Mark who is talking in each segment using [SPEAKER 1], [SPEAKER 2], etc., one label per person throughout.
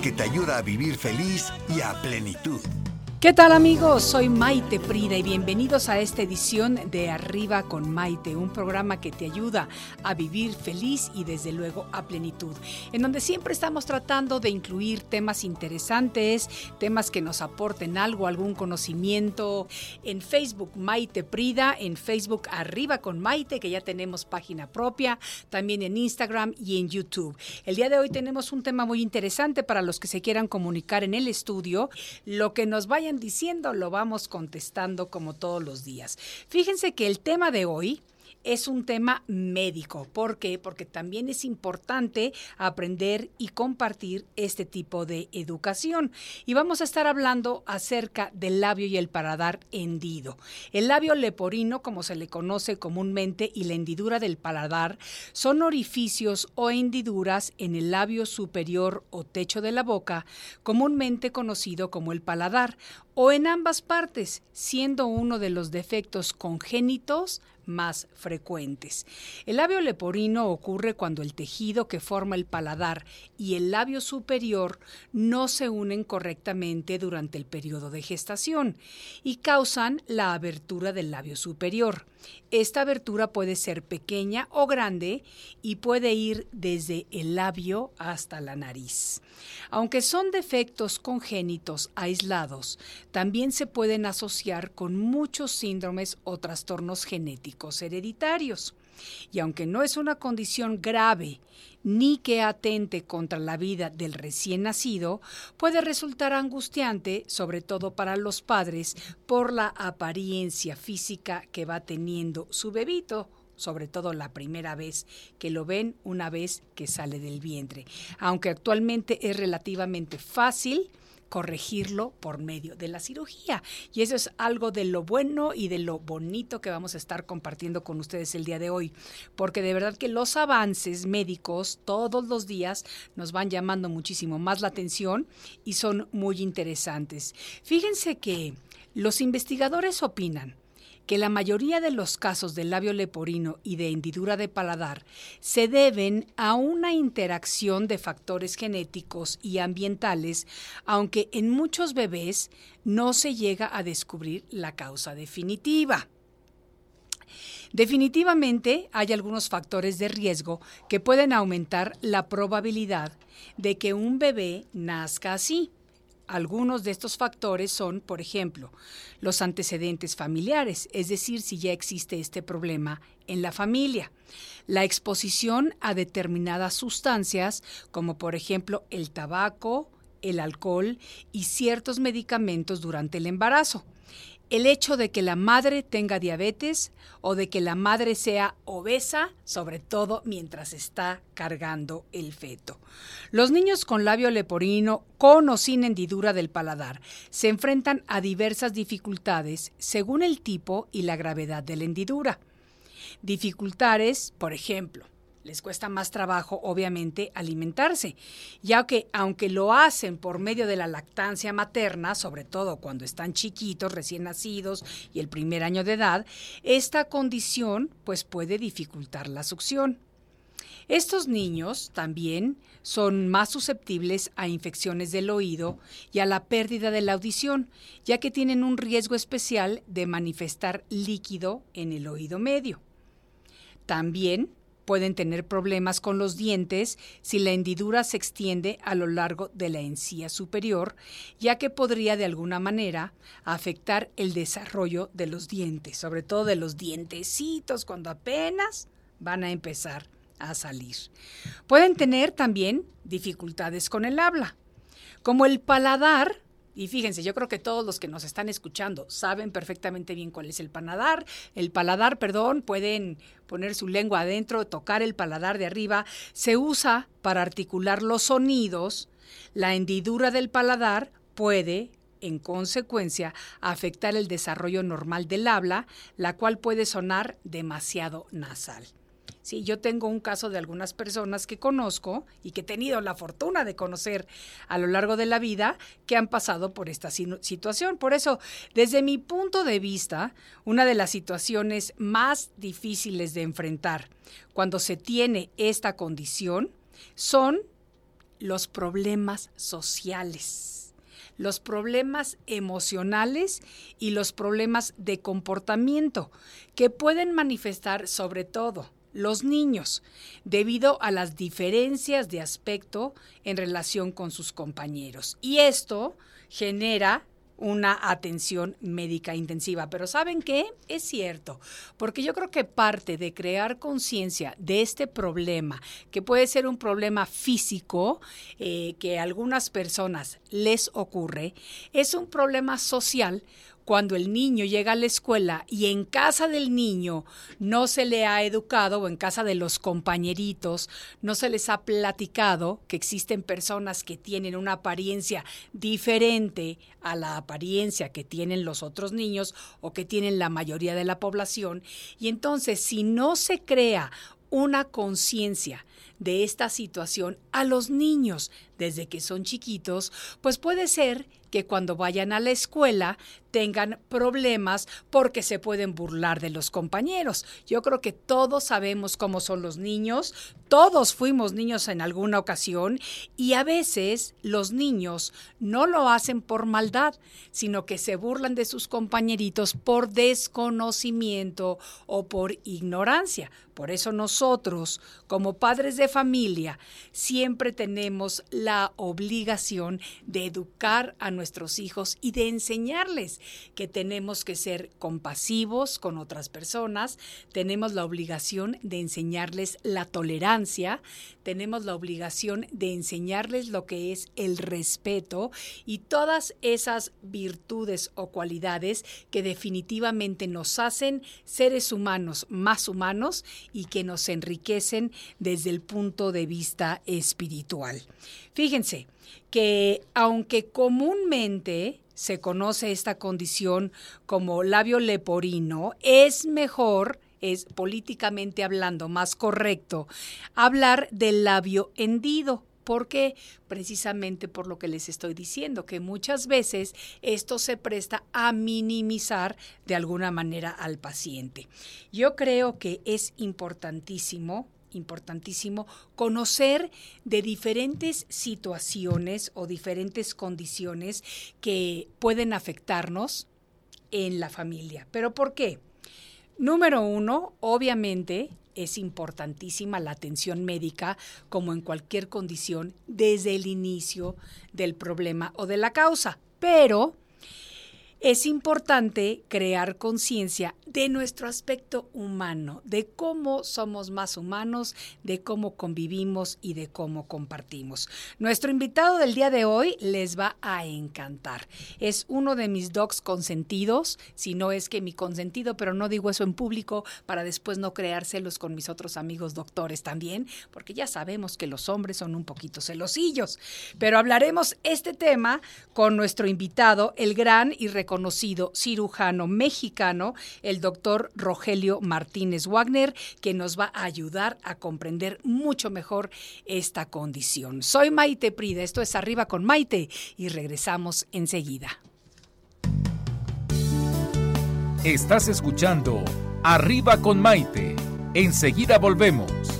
[SPEAKER 1] Que te ayuda a vivir feliz y a plenitud.
[SPEAKER 2] ¿Qué tal amigos? Soy Maite Prida y bienvenidos a esta edición de Arriba con Maite, un programa que te ayuda a vivir feliz y desde luego a plenitud, en donde siempre estamos tratando de incluir temas interesantes, temas que nos aporten algo, algún conocimiento. En Facebook Maite Prida, en Facebook Arriba con Maite, que ya tenemos página propia, también en Instagram y en YouTube. El día de hoy tenemos un tema muy interesante para los que se quieran comunicar en el estudio, lo que nos vayan diciendo lo vamos contestando como todos los días. Fíjense que el tema de hoy es un tema médico. ¿Por qué? Porque también es importante aprender y compartir este tipo de educación. Y vamos a estar hablando acerca del labio y el paladar hendido. El labio leporino, como se le conoce comúnmente, y la hendidura del paladar son orificios o hendiduras en el labio superior o techo de la boca, comúnmente conocido como el paladar, o en ambas partes, siendo uno de los defectos congénitos más frecuentes. El labio leporino ocurre cuando el tejido que forma el paladar y el labio superior no se unen correctamente durante el periodo de gestación y causan la abertura del labio superior. Esta abertura puede ser pequeña o grande y puede ir desde el labio hasta la nariz. Aunque son defectos congénitos aislados, también se pueden asociar con muchos síndromes o trastornos genéticos hereditarios. Y aunque no es una condición grave ni que atente contra la vida del recién nacido, puede resultar angustiante, sobre todo para los padres, por la apariencia física que va teniendo su bebito sobre todo la primera vez que lo ven una vez que sale del vientre. Aunque actualmente es relativamente fácil corregirlo por medio de la cirugía. Y eso es algo de lo bueno y de lo bonito que vamos a estar compartiendo con ustedes el día de hoy, porque de verdad que los avances médicos todos los días nos van llamando muchísimo más la atención y son muy interesantes. Fíjense que los investigadores opinan que la mayoría de los casos de labio leporino y de hendidura de paladar se deben a una interacción de factores genéticos y ambientales, aunque en muchos bebés no se llega a descubrir la causa definitiva. Definitivamente hay algunos factores de riesgo que pueden aumentar la probabilidad de que un bebé nazca así. Algunos de estos factores son, por ejemplo, los antecedentes familiares, es decir, si ya existe este problema en la familia, la exposición a determinadas sustancias, como por ejemplo el tabaco, el alcohol y ciertos medicamentos durante el embarazo el hecho de que la madre tenga diabetes o de que la madre sea obesa, sobre todo mientras está cargando el feto. Los niños con labio leporino, con o sin hendidura del paladar, se enfrentan a diversas dificultades según el tipo y la gravedad de la hendidura. Dificultades, por ejemplo, les cuesta más trabajo, obviamente, alimentarse, ya que aunque lo hacen por medio de la lactancia materna, sobre todo cuando están chiquitos, recién nacidos y el primer año de edad, esta condición pues puede dificultar la succión. Estos niños también son más susceptibles a infecciones del oído y a la pérdida de la audición, ya que tienen un riesgo especial de manifestar líquido en el oído medio. También Pueden tener problemas con los dientes si la hendidura se extiende a lo largo de la encía superior, ya que podría de alguna manera afectar el desarrollo de los dientes, sobre todo de los dientecitos cuando apenas van a empezar a salir. Pueden tener también dificultades con el habla. Como el paladar Y fíjense, yo creo que todos los que nos están escuchando saben perfectamente bien cuál es el paladar. El paladar, perdón, pueden poner su lengua adentro, tocar el paladar de arriba. Se usa para articular los sonidos. La hendidura del paladar puede en consecuencia, afectar el desarrollo normal del habla, la cual puede sonar demasiado nasal. Sí, yo tengo un caso de algunas personas que conozco y que he tenido la fortuna de conocer a lo largo de la vida que han pasado por esta situación. Por eso, desde mi punto de vista, una de las situaciones más difíciles de enfrentar cuando se tiene esta condición son los problemas sociales los problemas emocionales y los problemas de comportamiento que pueden manifestar sobre todo los niños, debido a las diferencias de aspecto en relación con sus compañeros. Y esto genera una atención médica intensiva. Pero ¿saben qué? Es cierto, porque yo creo que parte de crear conciencia de este problema, que puede ser un problema físico, eh, que a algunas personas les ocurre, es un problema social cuando el niño llega a la escuela y en casa del niño no se le ha educado o en casa de los compañeritos no se les ha platicado que existen personas que tienen una apariencia diferente a la apariencia que tienen los otros niños o que tienen la mayoría de la población y entonces si no se crea una conciencia de esta situación a los niños desde que son chiquitos, pues puede ser que cuando vayan a la escuela tengan problemas porque se pueden burlar de los compañeros. Yo creo que todos sabemos cómo son los niños, todos fuimos niños en alguna ocasión y a veces los niños no lo hacen por maldad, sino que se burlan de sus compañeritos por desconocimiento o por ignorancia. Por eso nosotros, como padres de familia, siempre tenemos la obligación de educar a nuestros hijos y de enseñarles que tenemos que ser compasivos con otras personas, tenemos la obligación de enseñarles la tolerancia, tenemos la obligación de enseñarles lo que es el respeto y todas esas virtudes o cualidades que definitivamente nos hacen seres humanos más humanos y que nos enriquecen desde el punto de vista espiritual. Fíjense que aunque comúnmente se conoce esta condición como labio leporino, es mejor es políticamente hablando más correcto hablar del labio hendido. ¿Por qué? Precisamente por lo que les estoy diciendo, que muchas veces esto se presta a minimizar de alguna manera al paciente. Yo creo que es importantísimo importantísimo conocer de diferentes situaciones o diferentes condiciones que pueden afectarnos en la familia. ¿Pero por qué? Número uno, obviamente es importantísima la atención médica como en cualquier condición desde el inicio del problema o de la causa. Pero es importante crear conciencia de nuestro aspecto humano, de cómo somos más humanos, de cómo convivimos y de cómo compartimos. Nuestro invitado del día de hoy les va a encantar. Es uno de mis dogs consentidos, si no es que mi consentido, pero no digo eso en público para después no creárselos con mis otros amigos doctores también, porque ya sabemos que los hombres son un poquito celosillos. Pero hablaremos este tema con nuestro invitado, el gran y conocido cirujano mexicano, el doctor Rogelio Martínez Wagner, que nos va a ayudar a comprender mucho mejor esta condición. Soy Maite Prida, esto es Arriba con Maite y regresamos enseguida.
[SPEAKER 3] Estás escuchando Arriba con Maite. Enseguida volvemos.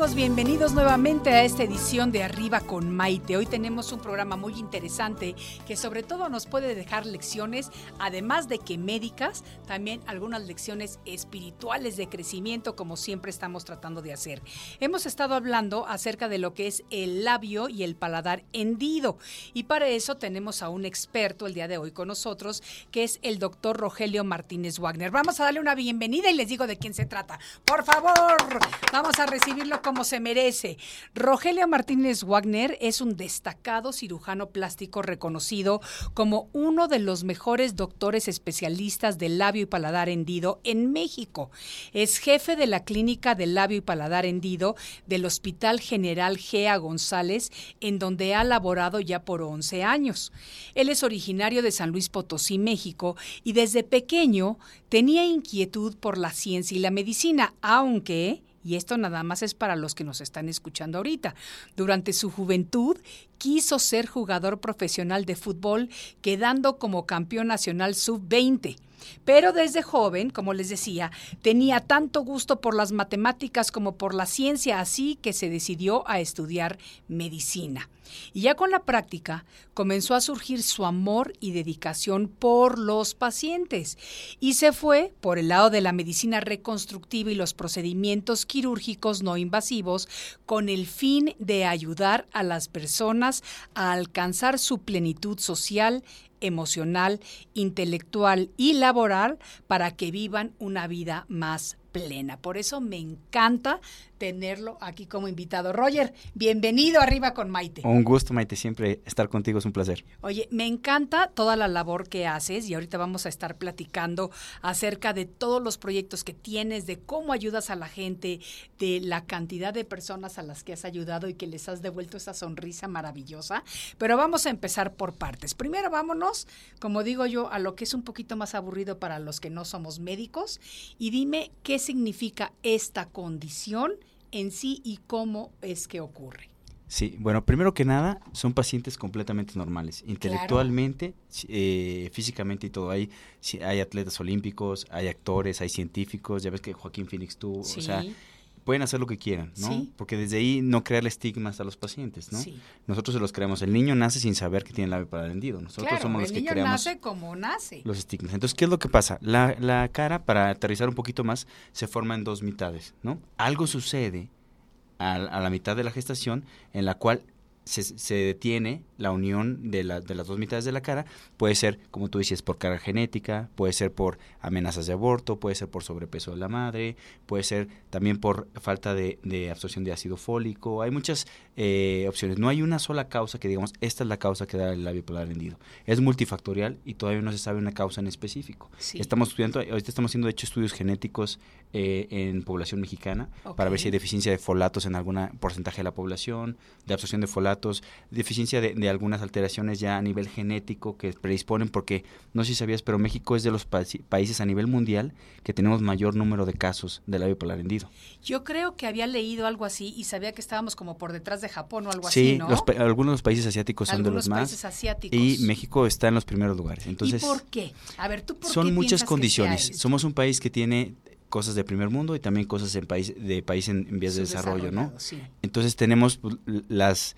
[SPEAKER 2] Bienvenidos nuevamente a esta edición de Arriba con Maite. Hoy tenemos un programa muy interesante que sobre todo nos puede dejar lecciones, además de que médicas, también algunas lecciones espirituales de crecimiento como siempre estamos tratando de hacer. Hemos estado hablando acerca de lo que es el labio y el paladar hendido y para eso tenemos a un experto el día de hoy con nosotros que es el doctor Rogelio Martínez Wagner. Vamos a darle una bienvenida y les digo de quién se trata. Por favor, vamos a recibirlo como se merece. Rogelio Martínez Wagner es un destacado cirujano plástico reconocido como uno de los mejores doctores especialistas de labio y paladar hendido en México. Es jefe de la clínica de labio y paladar hendido del Hospital General Gea González, en donde ha laborado ya por 11 años. Él es originario de San Luis Potosí, México, y desde pequeño tenía inquietud por la ciencia y la medicina, aunque y esto nada más es para los que nos están escuchando ahorita. Durante su juventud quiso ser jugador profesional de fútbol, quedando como campeón nacional sub-20. Pero desde joven, como les decía, tenía tanto gusto por las matemáticas como por la ciencia, así que se decidió a estudiar medicina. Y ya con la práctica comenzó a surgir su amor y dedicación por los pacientes y se fue por el lado de la medicina reconstructiva y los procedimientos quirúrgicos no invasivos con el fin de ayudar a las personas a alcanzar su plenitud social, emocional, intelectual y laboral para que vivan una vida más plena. Por eso me encanta tenerlo aquí como invitado. Roger, bienvenido arriba con Maite.
[SPEAKER 4] Un gusto, Maite, siempre estar contigo es un placer.
[SPEAKER 2] Oye, me encanta toda la labor que haces y ahorita vamos a estar platicando acerca de todos los proyectos que tienes, de cómo ayudas a la gente, de la cantidad de personas a las que has ayudado y que les has devuelto esa sonrisa maravillosa. Pero vamos a empezar por partes. Primero vámonos, como digo yo, a lo que es un poquito más aburrido para los que no somos médicos y dime qué significa esta condición en sí y cómo es que ocurre.
[SPEAKER 4] Sí, bueno, primero que nada, son pacientes completamente normales, intelectualmente, eh, físicamente y todo. Hay, hay atletas olímpicos, hay actores, hay científicos, ya ves que Joaquín Phoenix tuvo, o sea, pueden hacer lo que quieran, ¿no? Porque desde ahí no crearle estigmas a los pacientes, ¿no? Nosotros se los creamos. El niño nace sin saber que tiene labio vendido. Nosotros somos los que creamos. El niño
[SPEAKER 2] nace como nace.
[SPEAKER 4] Los estigmas. Entonces, ¿qué es lo que pasa? La, la cara, para aterrizar un poquito más, se forma en dos mitades, ¿no? Algo sucede a, la mitad de la gestación en la cual se, detiene la unión de, de, las dos mitades de la cara. Puede ser, como tú dices, por carga genética, puede ser por amenazas de aborto, puede ser por sobrepeso de la madre, puede ser también por falta de, absorción de ácido fólico. Hay muchas eh, opciones. No hay una sola causa que digamos, esta es la causa que da el labio polar hendido. Es multifactorial y todavía no se sabe una causa en específico. Estamos estudiando, ahorita estamos haciendo de hecho estudios genéticos eh, en población mexicana para ver si hay deficiencia de folatos en algún porcentaje de la población, de absorción de folatos, deficiencia de, algunas alteraciones ya a nivel genético que predisponen, porque no sé si sabías, pero México es de los países a nivel mundial que tenemos mayor número de casos de labio polar hendido.
[SPEAKER 2] Yo creo que había leído algo así y sabía que estábamos como por detrás de Japón o algo así, ¿no?
[SPEAKER 4] Sí, algunos de los países asiáticos son de los más.
[SPEAKER 2] Asiáticos.
[SPEAKER 4] Y México está en los primeros lugares. Entonces,
[SPEAKER 2] ¿Y por qué? A ver, ¿tú por
[SPEAKER 4] Son muchas condiciones. Somos un país que tiene cosas de primer mundo y también cosas en país, de país en, vías de desarrollo, ¿no? Entonces tenemos pues, las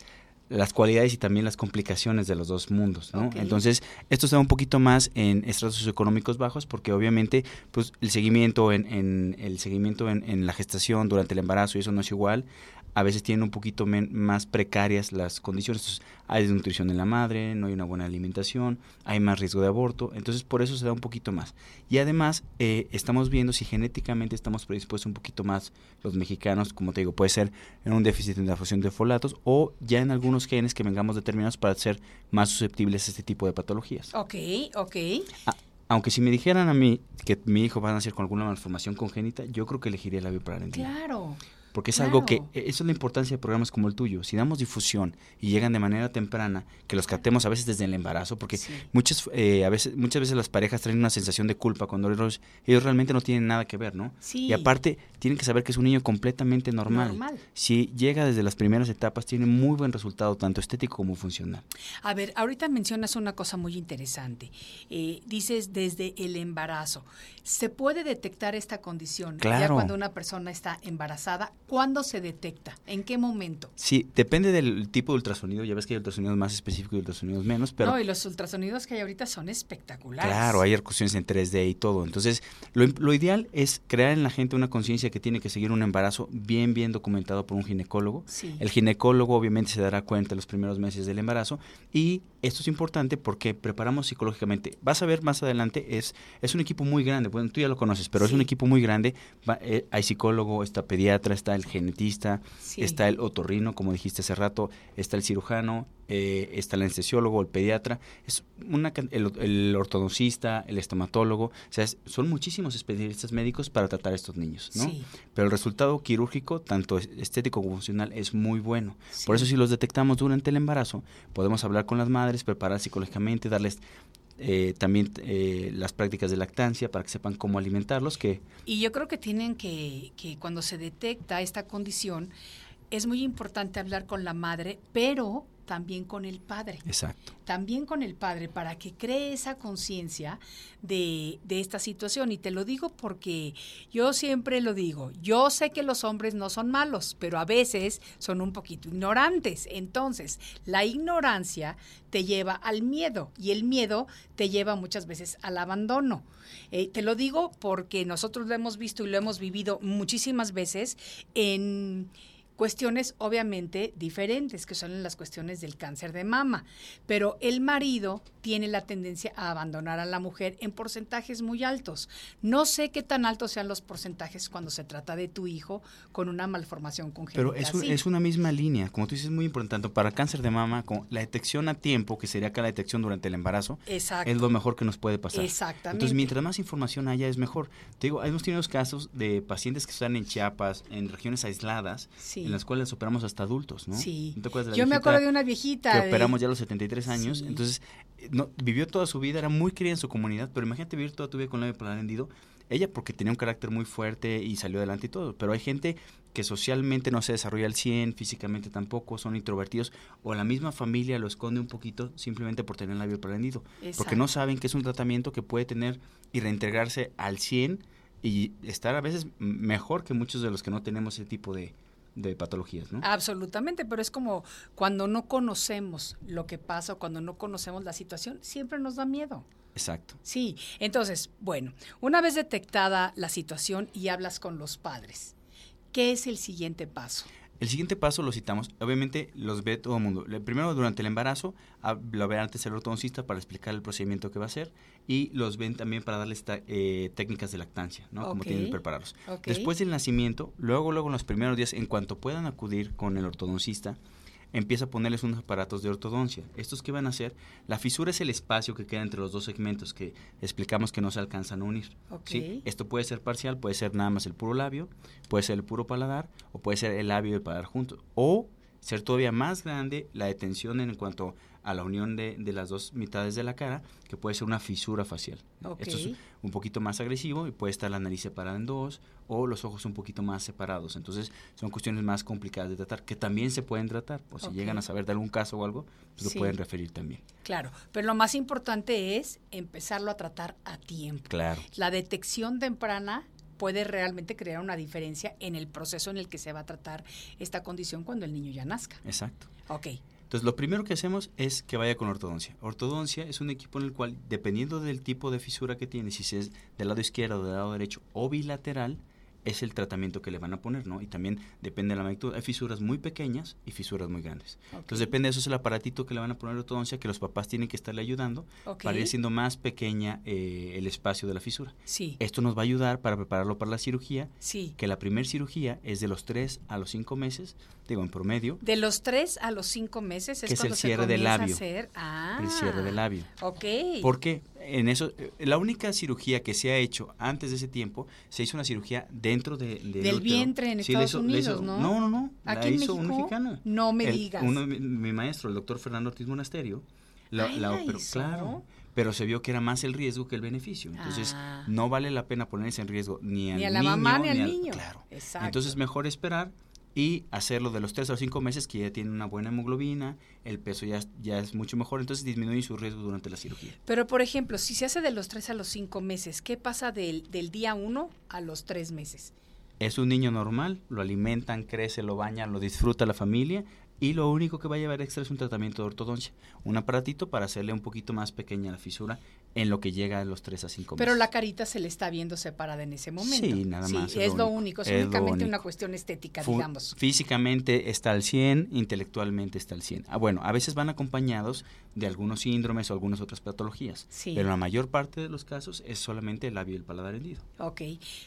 [SPEAKER 4] las cualidades y también las complicaciones de los dos mundos, ¿no? Entonces, esto está un poquito más en estratos socioeconómicos bajos porque obviamente pues el seguimiento en, en el seguimiento en, en, la gestación durante el embarazo y eso no es igual a veces tienen un poquito más precarias las condiciones. hay desnutrición en la madre, no hay una buena alimentación, hay más riesgo de aborto, entonces por eso se da un poquito más. Y además eh, estamos viendo si genéticamente estamos predispuestos un poquito más los mexicanos, como te digo, puede ser en un déficit en la fusión de folatos o ya en algunos genes que vengamos determinados para ser más susceptibles a este tipo de patologías.
[SPEAKER 2] Ok, ok.
[SPEAKER 4] aunque si me dijeran a mí que mi hijo va a nacer con alguna malformación congénita, yo creo que elegiría la bioparental.
[SPEAKER 2] Claro
[SPEAKER 4] porque es algo que, e, eso es la importancia de programas como el tuyo. Si damos difusión y llegan de manera temprana, que los captemos a veces desde el embarazo, porque muchas, eh, a veces, muchas veces las parejas traen una sensación de culpa cuando ellos, realmente no tienen nada que ver, ¿no? Y aparte, tienen que saber que es un niño completamente normal. Si llega desde las primeras etapas, tiene muy buen resultado, tanto estético como funcional.
[SPEAKER 2] A ver, ahorita mencionas una cosa muy interesante. Eh, dices desde el embarazo. ¿Se puede detectar esta condición
[SPEAKER 4] ya
[SPEAKER 2] cuando una persona está embarazada? ¿Cuándo se detecta? ¿En qué momento?
[SPEAKER 4] Sí, depende del tipo de ultrasonido. Ya ves que hay ultrasonidos más específicos y ultrasonidos menos, pero...
[SPEAKER 2] No, y los ultrasonidos que hay ahorita son espectaculares.
[SPEAKER 4] Claro, hay ejecuciones en 3D y todo. Entonces, lo, lo ideal es crear en la gente una conciencia que tiene que seguir un embarazo bien, bien documentado por un ginecólogo.
[SPEAKER 2] Sí.
[SPEAKER 4] El ginecólogo obviamente se dará cuenta en los primeros meses del embarazo y esto es importante porque preparamos psicológicamente. Vas a ver más adelante, es, es un equipo muy grande, bueno, tú ya lo conoces, pero es un equipo muy grande. Va- eh, hay psicólogo, está pediatra, está el genetista,
[SPEAKER 2] Sí.
[SPEAKER 4] está el otorrino, como dijiste hace rato, está el cirujano, eh, está el anestesiólogo, el pediatra, es una, el, el ortodoncista, el estomatólogo, o sea, es- son muchísimos especialistas médicos para tratar a estos niños, ¿no?
[SPEAKER 2] Sí.
[SPEAKER 4] Pero el resultado quirúrgico, tanto es- estético como funcional, es muy bueno.
[SPEAKER 2] Sí.
[SPEAKER 4] Por eso si los detectamos durante el embarazo, podemos hablar con las madres, preparar psicológicamente, darles eh, también eh, las prácticas de lactancia para que sepan cómo alimentarlos, que
[SPEAKER 2] Y yo creo que tienen que, que cuando se detecta esta condición, es muy importante hablar con la madre, pero también con el padre.
[SPEAKER 4] exacto.
[SPEAKER 2] También con el padre para que cree esa conciencia de, de esta situación. Y te lo digo porque yo siempre lo digo, yo sé que los hombres no son malos, pero a veces son un poquito ignorantes. Entonces, la ignorancia te lleva al miedo y el miedo te lleva muchas veces al abandono. Eh, te lo digo porque nosotros lo hemos visto y lo hemos vivido muchísimas veces en cuestiones obviamente diferentes, que son las cuestiones del cáncer de mama. Pero el marido tiene la tendencia a abandonar a la mujer en porcentajes muy altos. No sé qué tan altos sean los porcentajes cuando se trata de tu hijo con una malformación congénita.
[SPEAKER 4] Pero es, un-
[SPEAKER 2] así.
[SPEAKER 4] es una misma línea, como tú dices, es muy importante. Para cáncer de mama, con la detección a tiempo, que sería acá la detección durante el embarazo,
[SPEAKER 2] Exacto.
[SPEAKER 4] es lo mejor que nos puede pasar.
[SPEAKER 2] Exactamente.
[SPEAKER 4] Entonces, mientras más información haya, es mejor. Te digo, hemos tenido casos de pacientes que están en Chiapas, en regiones aisladas,
[SPEAKER 2] Sí.
[SPEAKER 4] En las cuales operamos hasta adultos, ¿no?
[SPEAKER 2] Sí.
[SPEAKER 4] ¿No te acuerdas de la
[SPEAKER 2] Yo me acuerdo de una viejita.
[SPEAKER 4] que
[SPEAKER 2] de-
[SPEAKER 4] operamos ya a los 73 años.
[SPEAKER 2] Sí.
[SPEAKER 4] Entonces, eh, no, vivió toda su vida, era muy querida en su comunidad, pero imagínate vivir toda tu vida con labio polar hendido. Ella porque tenía un carácter muy fuerte y salió adelante y todo, pero hay gente que socialmente no se desarrolla al 100, físicamente tampoco, son introvertidos, o la misma familia lo esconde un poquito simplemente por tener el labio polar hendido, porque no saben que es un tratamiento que puede tener y reintegrarse al 100 y estar a veces mejor que muchos de los que no tenemos ese tipo de, de patologías, ¿no?
[SPEAKER 2] Absolutamente, pero es como cuando no conocemos lo que pasa o cuando no conocemos la situación, siempre nos da miedo.
[SPEAKER 4] Exacto.
[SPEAKER 2] Sí, entonces, bueno, una vez detectada la situación y hablas con los padres, ¿qué es el siguiente paso?
[SPEAKER 4] El siguiente paso lo citamos, obviamente los ve todo el mundo. Primero durante el embarazo, lo ve antes el ortodoncista para explicar el procedimiento que va a hacer y los ven también para darles ta- eh, técnicas de lactancia, ¿no? Como tienen que prepararlos. Después del nacimiento, luego, luego en los primeros días, en cuanto puedan acudir con el ortodoncista, empieza a ponerles unos aparatos de ortodoncia. ¿Estos qué van a hacer? La fisura es el espacio que queda entre los dos segmentos que explicamos que no se alcanzan a unir.
[SPEAKER 2] Ok.
[SPEAKER 4] ¿sí? Esto puede ser parcial, puede ser nada más el puro labio, puede ser el puro paladar, o puede ser el labio y el paladar juntos. O ser todavía más grande la detención en cuanto a la unión de, de las dos mitades de la cara, que puede ser una fisura facial. Esto es un poquito más agresivo y puede estar la nariz separada en dos o los ojos un poquito más separados. Entonces son cuestiones más complicadas de tratar, que también se pueden tratar. Por si llegan a saber de algún caso o algo, pues
[SPEAKER 2] Sí.
[SPEAKER 4] lo pueden referir también.
[SPEAKER 2] Claro, pero lo más importante es empezarlo a tratar a tiempo.
[SPEAKER 4] Claro.
[SPEAKER 2] La detección temprana puede realmente crear una diferencia en el proceso en el que se va a tratar esta condición cuando el niño ya nazca.
[SPEAKER 4] Exacto.
[SPEAKER 2] Ok,
[SPEAKER 4] Entonces, lo primero que hacemos es que vaya con ortodoncia. Ortodoncia es un equipo en el cual, dependiendo del tipo de fisura que tiene, si es del lado izquierdo, del lado derecho o bilateral, es el tratamiento que le van a poner, ¿no? Y también depende de la magnitud. Hay fisuras muy pequeñas y fisuras muy grandes. Entonces, depende de eso, es el aparatito que le van a poner ortodoncia, que los papás tienen que estarle ayudando para ir haciendo más pequeña eh, el espacio de la fisura.
[SPEAKER 2] Sí,
[SPEAKER 4] Esto nos va a ayudar para prepararlo para la cirugía,
[SPEAKER 2] sí.
[SPEAKER 4] que la primer cirugía es de los 3 a los 5 meses, digo, en promedio,
[SPEAKER 2] De los tres a los cinco meses es
[SPEAKER 4] Que es
[SPEAKER 2] cuando
[SPEAKER 4] el
[SPEAKER 2] se
[SPEAKER 4] cierre del
[SPEAKER 2] comienza a
[SPEAKER 4] labio.
[SPEAKER 2] hacer- Ah,
[SPEAKER 4] el cierre del labio.
[SPEAKER 2] Ok.
[SPEAKER 4] Porque en eso, eh, la única cirugía que se ha hecho antes de ese tiempo, se hizo una cirugía dentro de, del
[SPEAKER 2] Del vientre en
[SPEAKER 4] Sí,
[SPEAKER 2] Estados Unidos, ¿no?
[SPEAKER 4] No, no, no.
[SPEAKER 2] ¿Aquí
[SPEAKER 4] la
[SPEAKER 2] en
[SPEAKER 4] hizo un
[SPEAKER 2] México?
[SPEAKER 4] mexicano.
[SPEAKER 2] No me
[SPEAKER 4] El-
[SPEAKER 2] digas.
[SPEAKER 4] uno de mi, mi maestro, el doctor Fernando Ortiz Monasterio, la,
[SPEAKER 2] Ay,
[SPEAKER 4] la
[SPEAKER 2] ¿la
[SPEAKER 4] operó. Claro. Pero se vio que era más el riesgo que el beneficio. Entonces,
[SPEAKER 2] Ah.
[SPEAKER 4] no vale la pena ponerse en riesgo ni al
[SPEAKER 2] Ni a la
[SPEAKER 4] niño,
[SPEAKER 2] mamá ni al niño.
[SPEAKER 4] Claro.
[SPEAKER 2] Exacto.
[SPEAKER 4] Entonces, mejor esperar y hacerlo de los 3 a los 5 meses que ya tiene una buena hemoglobina, el peso ya, es- ya es mucho mejor, entonces disminuye su riesgo durante la cirugía.
[SPEAKER 2] Pero, por ejemplo, si se hace de los tres a los cinco meses, ¿qué pasa del, del día uno a los tres meses?
[SPEAKER 4] Es un niño normal, lo alimentan, crece, lo bañan, lo disfruta la familia y lo único que va a llevar extra es un tratamiento de ortodoncia, un aparatito para hacerle un poquito más pequeña la fisura en lo que llega a los 3 a 5 meses.
[SPEAKER 2] Pero la carita se le está viendo separada en ese momento.
[SPEAKER 4] Sí, nada más.
[SPEAKER 2] es, lo único, es,
[SPEAKER 4] es
[SPEAKER 2] únicamente una cuestión estética,
[SPEAKER 4] Fu-
[SPEAKER 2] digamos.
[SPEAKER 4] Físicamente está al 100, intelectualmente está al 100. Ah, bueno, a veces van acompañados de algunos síndromes o algunas otras patologías,
[SPEAKER 2] Sí.
[SPEAKER 4] pero la mayor parte de los casos es solamente el labio y el paladar hendido.
[SPEAKER 2] Ok.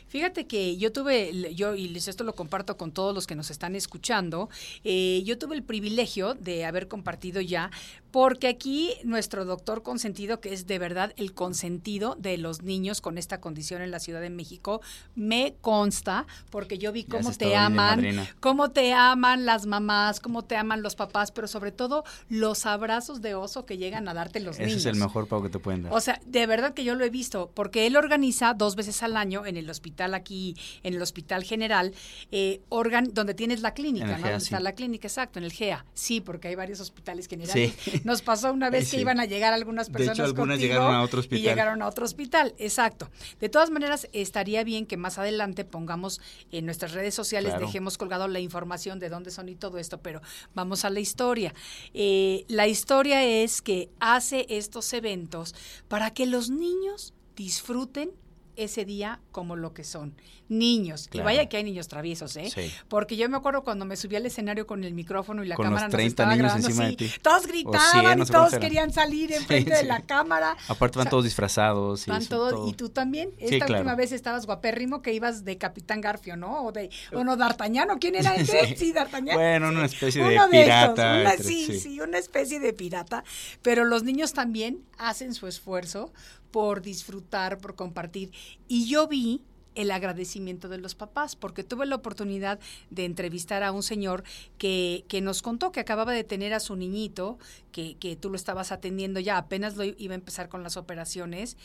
[SPEAKER 2] Fíjate que yo tuve, yo y esto lo comparto con todos los que nos están escuchando, eh, yo tuve el privilegio de haber compartido ya, porque aquí nuestro doctor consentido, que es de verdad el consentido de los niños con esta condición en la Ciudad de México, me consta, porque yo vi cómo te
[SPEAKER 4] bien
[SPEAKER 2] aman, cómo te aman las mamás, cómo te aman los papás, pero sobre todo los abrazos de oso que llegan a darte los
[SPEAKER 4] Ese
[SPEAKER 2] niños.
[SPEAKER 4] es el mejor pago que te pueden dar.
[SPEAKER 2] O sea, de verdad que yo lo he visto, porque él organiza dos veces al año en el hospital aquí, en el Hospital General, eh, organ, donde tienes la clínica, ¿no?
[SPEAKER 4] GEA,
[SPEAKER 2] Donde está la clínica, exacto, en el GEA. Sí, porque hay varios hospitales generales.
[SPEAKER 4] Sí.
[SPEAKER 2] Nos pasó una vez que
[SPEAKER 4] Sí.
[SPEAKER 2] iban a llegar algunas
[SPEAKER 4] De
[SPEAKER 2] personas
[SPEAKER 4] hecho, algunas
[SPEAKER 2] contigo
[SPEAKER 4] llegaron a otro
[SPEAKER 2] Y
[SPEAKER 4] hospital.
[SPEAKER 2] llegaron a otro hospital, exacto. De todas maneras, estaría bien que más adelante pongamos en nuestras redes sociales,
[SPEAKER 4] Claro.
[SPEAKER 2] dejemos colgado la información de dónde son y todo esto, pero vamos a la historia. Eh, la historia es que hace estos eventos para que los niños disfruten ese día como lo que son niños.
[SPEAKER 4] Claro.
[SPEAKER 2] Y vaya que hay niños traviesos, ¿eh?
[SPEAKER 4] Sí.
[SPEAKER 2] Porque yo me acuerdo cuando me subí al escenario con el micrófono y la
[SPEAKER 4] Con los
[SPEAKER 2] cámara nos
[SPEAKER 4] 30
[SPEAKER 2] estaba
[SPEAKER 4] niños
[SPEAKER 2] grabando,
[SPEAKER 4] encima de ti.
[SPEAKER 2] todos gritaban
[SPEAKER 4] 100, no
[SPEAKER 2] y todos querían salir
[SPEAKER 4] Sí,
[SPEAKER 2] enfrente de la cámara.
[SPEAKER 4] Aparte van
[SPEAKER 2] O sea,
[SPEAKER 4] todos disfrazados. y
[SPEAKER 2] Van todos,
[SPEAKER 4] todo.
[SPEAKER 2] y tú también. Esta
[SPEAKER 4] claro.
[SPEAKER 2] última vez estabas guapérrimo que ibas de Capitán Garfio, ¿no? O de, o no, D'Artagnan, ¿o quién era ese? Sí, D'Artagnan.
[SPEAKER 4] Bueno, una especie de
[SPEAKER 2] uno
[SPEAKER 4] pirata,
[SPEAKER 2] Una,
[SPEAKER 4] entre-
[SPEAKER 2] sí,
[SPEAKER 4] sí.
[SPEAKER 2] sí, una especie de pirata. Pero los niños también hacen su esfuerzo por disfrutar, por compartir. Y yo vi el agradecimiento de los papás, porque tuve la oportunidad de entrevistar a un señor que, que nos contó que acababa de tener a su niñito, que, que tú lo estabas atendiendo ya, apenas lo iba a empezar con las operaciones,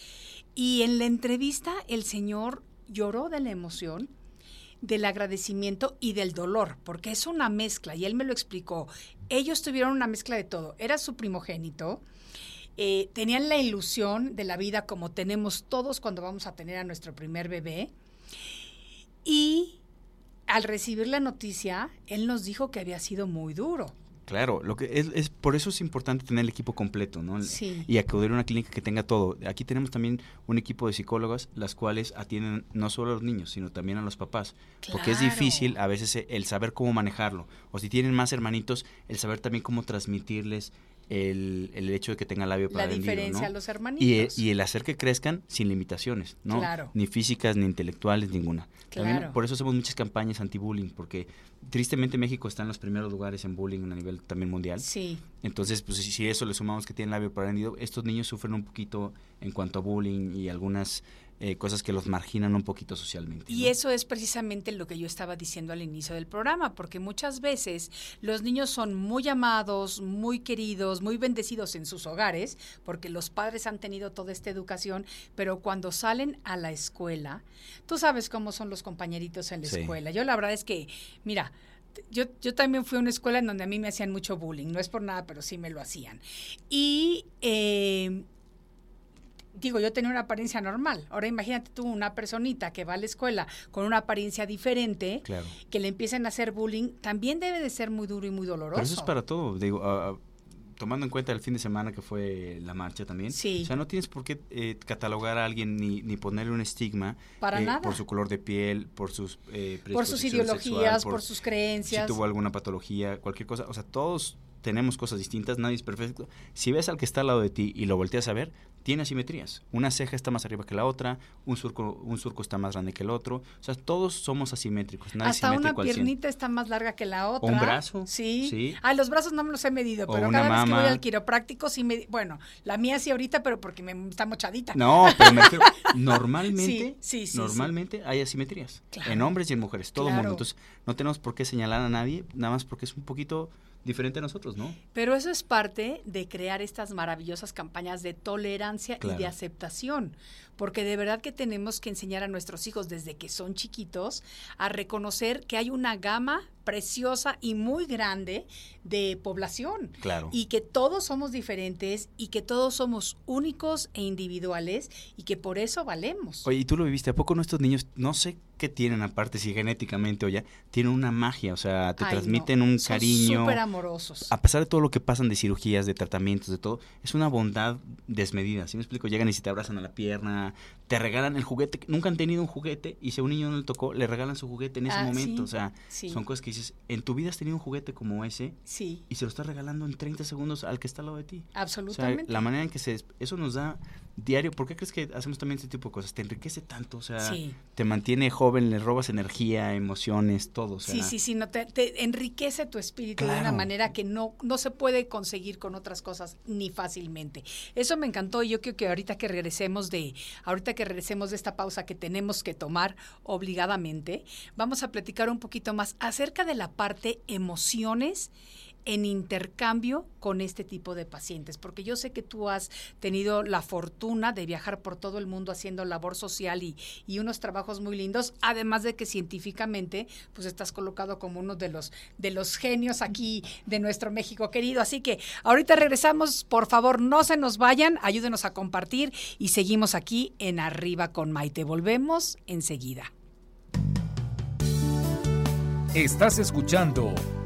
[SPEAKER 2] y en la entrevista el señor lloró de la emoción, del agradecimiento y del dolor, porque es una mezcla, y él me lo explicó. Ellos tuvieron una mezcla de todo. Era su primogénito, eh, tenían la ilusión de la vida como tenemos todos cuando vamos a tener a nuestro primer bebé, y al recibir la noticia, él nos dijo que había sido muy duro.
[SPEAKER 4] Claro, lo que es, es por eso es importante tener el equipo completo, ¿no?
[SPEAKER 2] Sí.
[SPEAKER 4] Y acudir a una clínica que tenga todo. Aquí tenemos también un equipo de psicólogas, las cuales atienden no solo a los niños, sino también a los papás, porque es difícil a veces el saber cómo manejarlo, o si tienen más hermanitos, el saber también cómo transmitirles el, el hecho de que tengan labio
[SPEAKER 2] La
[SPEAKER 4] para hendido,
[SPEAKER 2] diferencia
[SPEAKER 4] ¿no?
[SPEAKER 2] a los
[SPEAKER 4] y, eh,
[SPEAKER 2] hermanitos.
[SPEAKER 4] y el hacer que crezcan sin limitaciones, ¿no?
[SPEAKER 2] Claro.
[SPEAKER 4] Ni físicas, ni intelectuales, ninguna. También
[SPEAKER 2] Claro.
[SPEAKER 4] por eso hacemos muchas campañas anti-bullying, porque tristemente México está en los primeros lugares en bullying a nivel también mundial.
[SPEAKER 2] Sí.
[SPEAKER 4] Entonces, pues si eso le sumamos que tienen labio parendido, estos niños sufren un poquito en cuanto a bullying y algunas eh, cosas que los marginan un poquito socialmente.
[SPEAKER 2] Y
[SPEAKER 4] ¿no?
[SPEAKER 2] eso es precisamente lo que yo estaba diciendo al inicio del programa, porque muchas veces los niños son muy amados, muy queridos, muy bendecidos en sus hogares, porque los padres han tenido toda esta educación, pero cuando salen a la escuela, tú sabes cómo son los compañeritos en la
[SPEAKER 4] Sí.
[SPEAKER 2] escuela. Yo la verdad es que, mira, yo, yo también fui a una escuela en donde a mí me hacían mucho bullying, no es por nada, pero sí me lo hacían. Y eh, digo, yo tenía una apariencia normal. Ahora imagínate tú una personita que va a la escuela con una apariencia diferente,
[SPEAKER 4] Claro.
[SPEAKER 2] que le empiecen a hacer bullying, también debe de ser muy duro y muy doloroso.
[SPEAKER 4] Pero eso es para todo, digo, ah, tomando en cuenta el fin de semana que fue la marcha también.
[SPEAKER 2] Sí.
[SPEAKER 4] O sea, no tienes por qué eh, catalogar a alguien ni, ni ponerle un estigma
[SPEAKER 2] Para
[SPEAKER 4] eh,
[SPEAKER 2] nada.
[SPEAKER 4] por su color de piel, por sus eh,
[SPEAKER 2] por sus ideologías,
[SPEAKER 4] sexual,
[SPEAKER 2] por, sus creencias.
[SPEAKER 4] si tuvo alguna patología, cualquier cosa. O sea, todos tenemos cosas distintas, nadie es perfecto. Si ves al que está al lado de ti y lo volteas a ver, tiene asimetrías. Una ceja está más arriba que la otra, un surco, un surco está más grande que el otro. O sea, todos somos asimétricos, nadie
[SPEAKER 2] Hasta una piernita está más larga que la otra.
[SPEAKER 4] un brazo,
[SPEAKER 2] Sí.
[SPEAKER 4] sí.
[SPEAKER 2] Ah, los brazos no me los he medido,
[SPEAKER 4] O
[SPEAKER 2] pero cada vez que voy al quiropráctico sí me... Bueno, la mía sí ahorita, pero porque me está mochadita.
[SPEAKER 4] No, pero me refiero, normalmente,
[SPEAKER 2] Sí, sí, sí,
[SPEAKER 4] normalmente hay asimetrías
[SPEAKER 2] Claro.
[SPEAKER 4] en hombres y en mujeres, todo el
[SPEAKER 2] Claro.
[SPEAKER 4] mundo. Entonces, no tenemos por qué señalar a nadie, nada más porque es un poquito diferente a nosotros, ¿no?
[SPEAKER 2] Pero eso es parte de crear estas maravillosas campañas de tolerancia y de aceptación, porque de verdad que tenemos que enseñar a nuestros hijos desde que son chiquitos a reconocer que hay una gama preciosa y muy grande de población.
[SPEAKER 4] Claro.
[SPEAKER 2] Y que todos somos diferentes y que todos somos únicos e individuales y que por eso valemos.
[SPEAKER 4] Oye, ¿y tú lo viviste? ¿A poco nuestros niños, no sé qué tienen aparte, si genéticamente o ya, tienen una magia, o sea, te
[SPEAKER 2] Ay,
[SPEAKER 4] transmiten
[SPEAKER 2] no,
[SPEAKER 4] un
[SPEAKER 2] son
[SPEAKER 4] cariño.
[SPEAKER 2] súper amorosos.
[SPEAKER 4] A pesar de todo lo que pasan de cirugías, de tratamientos, de todo, es una bondad desmedida. ¿Sí me explico? Llegan y si te abrazan a la pierna, te regalan el juguete. Nunca han tenido un juguete y si a un niño no le tocó, le regalan su juguete en ese
[SPEAKER 2] Ah,
[SPEAKER 4] momento.
[SPEAKER 2] sí,
[SPEAKER 4] o sea,
[SPEAKER 2] sí.
[SPEAKER 4] son cosas que dices, en tu vida has tenido un juguete como ese
[SPEAKER 2] Sí,
[SPEAKER 4] y se lo estás regalando en 30 segundos al que está al lado de ti. O sea,
[SPEAKER 2] absolutamente.
[SPEAKER 4] la manera en que se... Eso nos da diario. ¿Por qué crees que hacemos también este tipo de cosas? Te enriquece tanto, o sea, te mantiene joven, le robas energía, emociones, todo. O sea,
[SPEAKER 2] Sí, sí, sí, no, te, te enriquece tu espíritu de una manera que no, no se puede conseguir con otras cosas ni fácilmente. Eso me encantó y yo creo que ahorita que regresemos de, ahorita que regresemos de esta pausa que tenemos que tomar obligadamente, vamos a platicar un poquito más acerca de la parte emociones en intercambio con este tipo de pacientes, porque yo sé que tú has tenido la fortuna de viajar por todo el mundo haciendo labor social y, y unos trabajos muy lindos, además de que científicamente pues estás colocado como uno de los de los genios aquí de nuestro México querido, así que ahorita regresamos, por favor, no se nos vayan, ayúdenos a compartir y seguimos aquí en Arriba con Maite. Volvemos enseguida.
[SPEAKER 3] Estás escuchando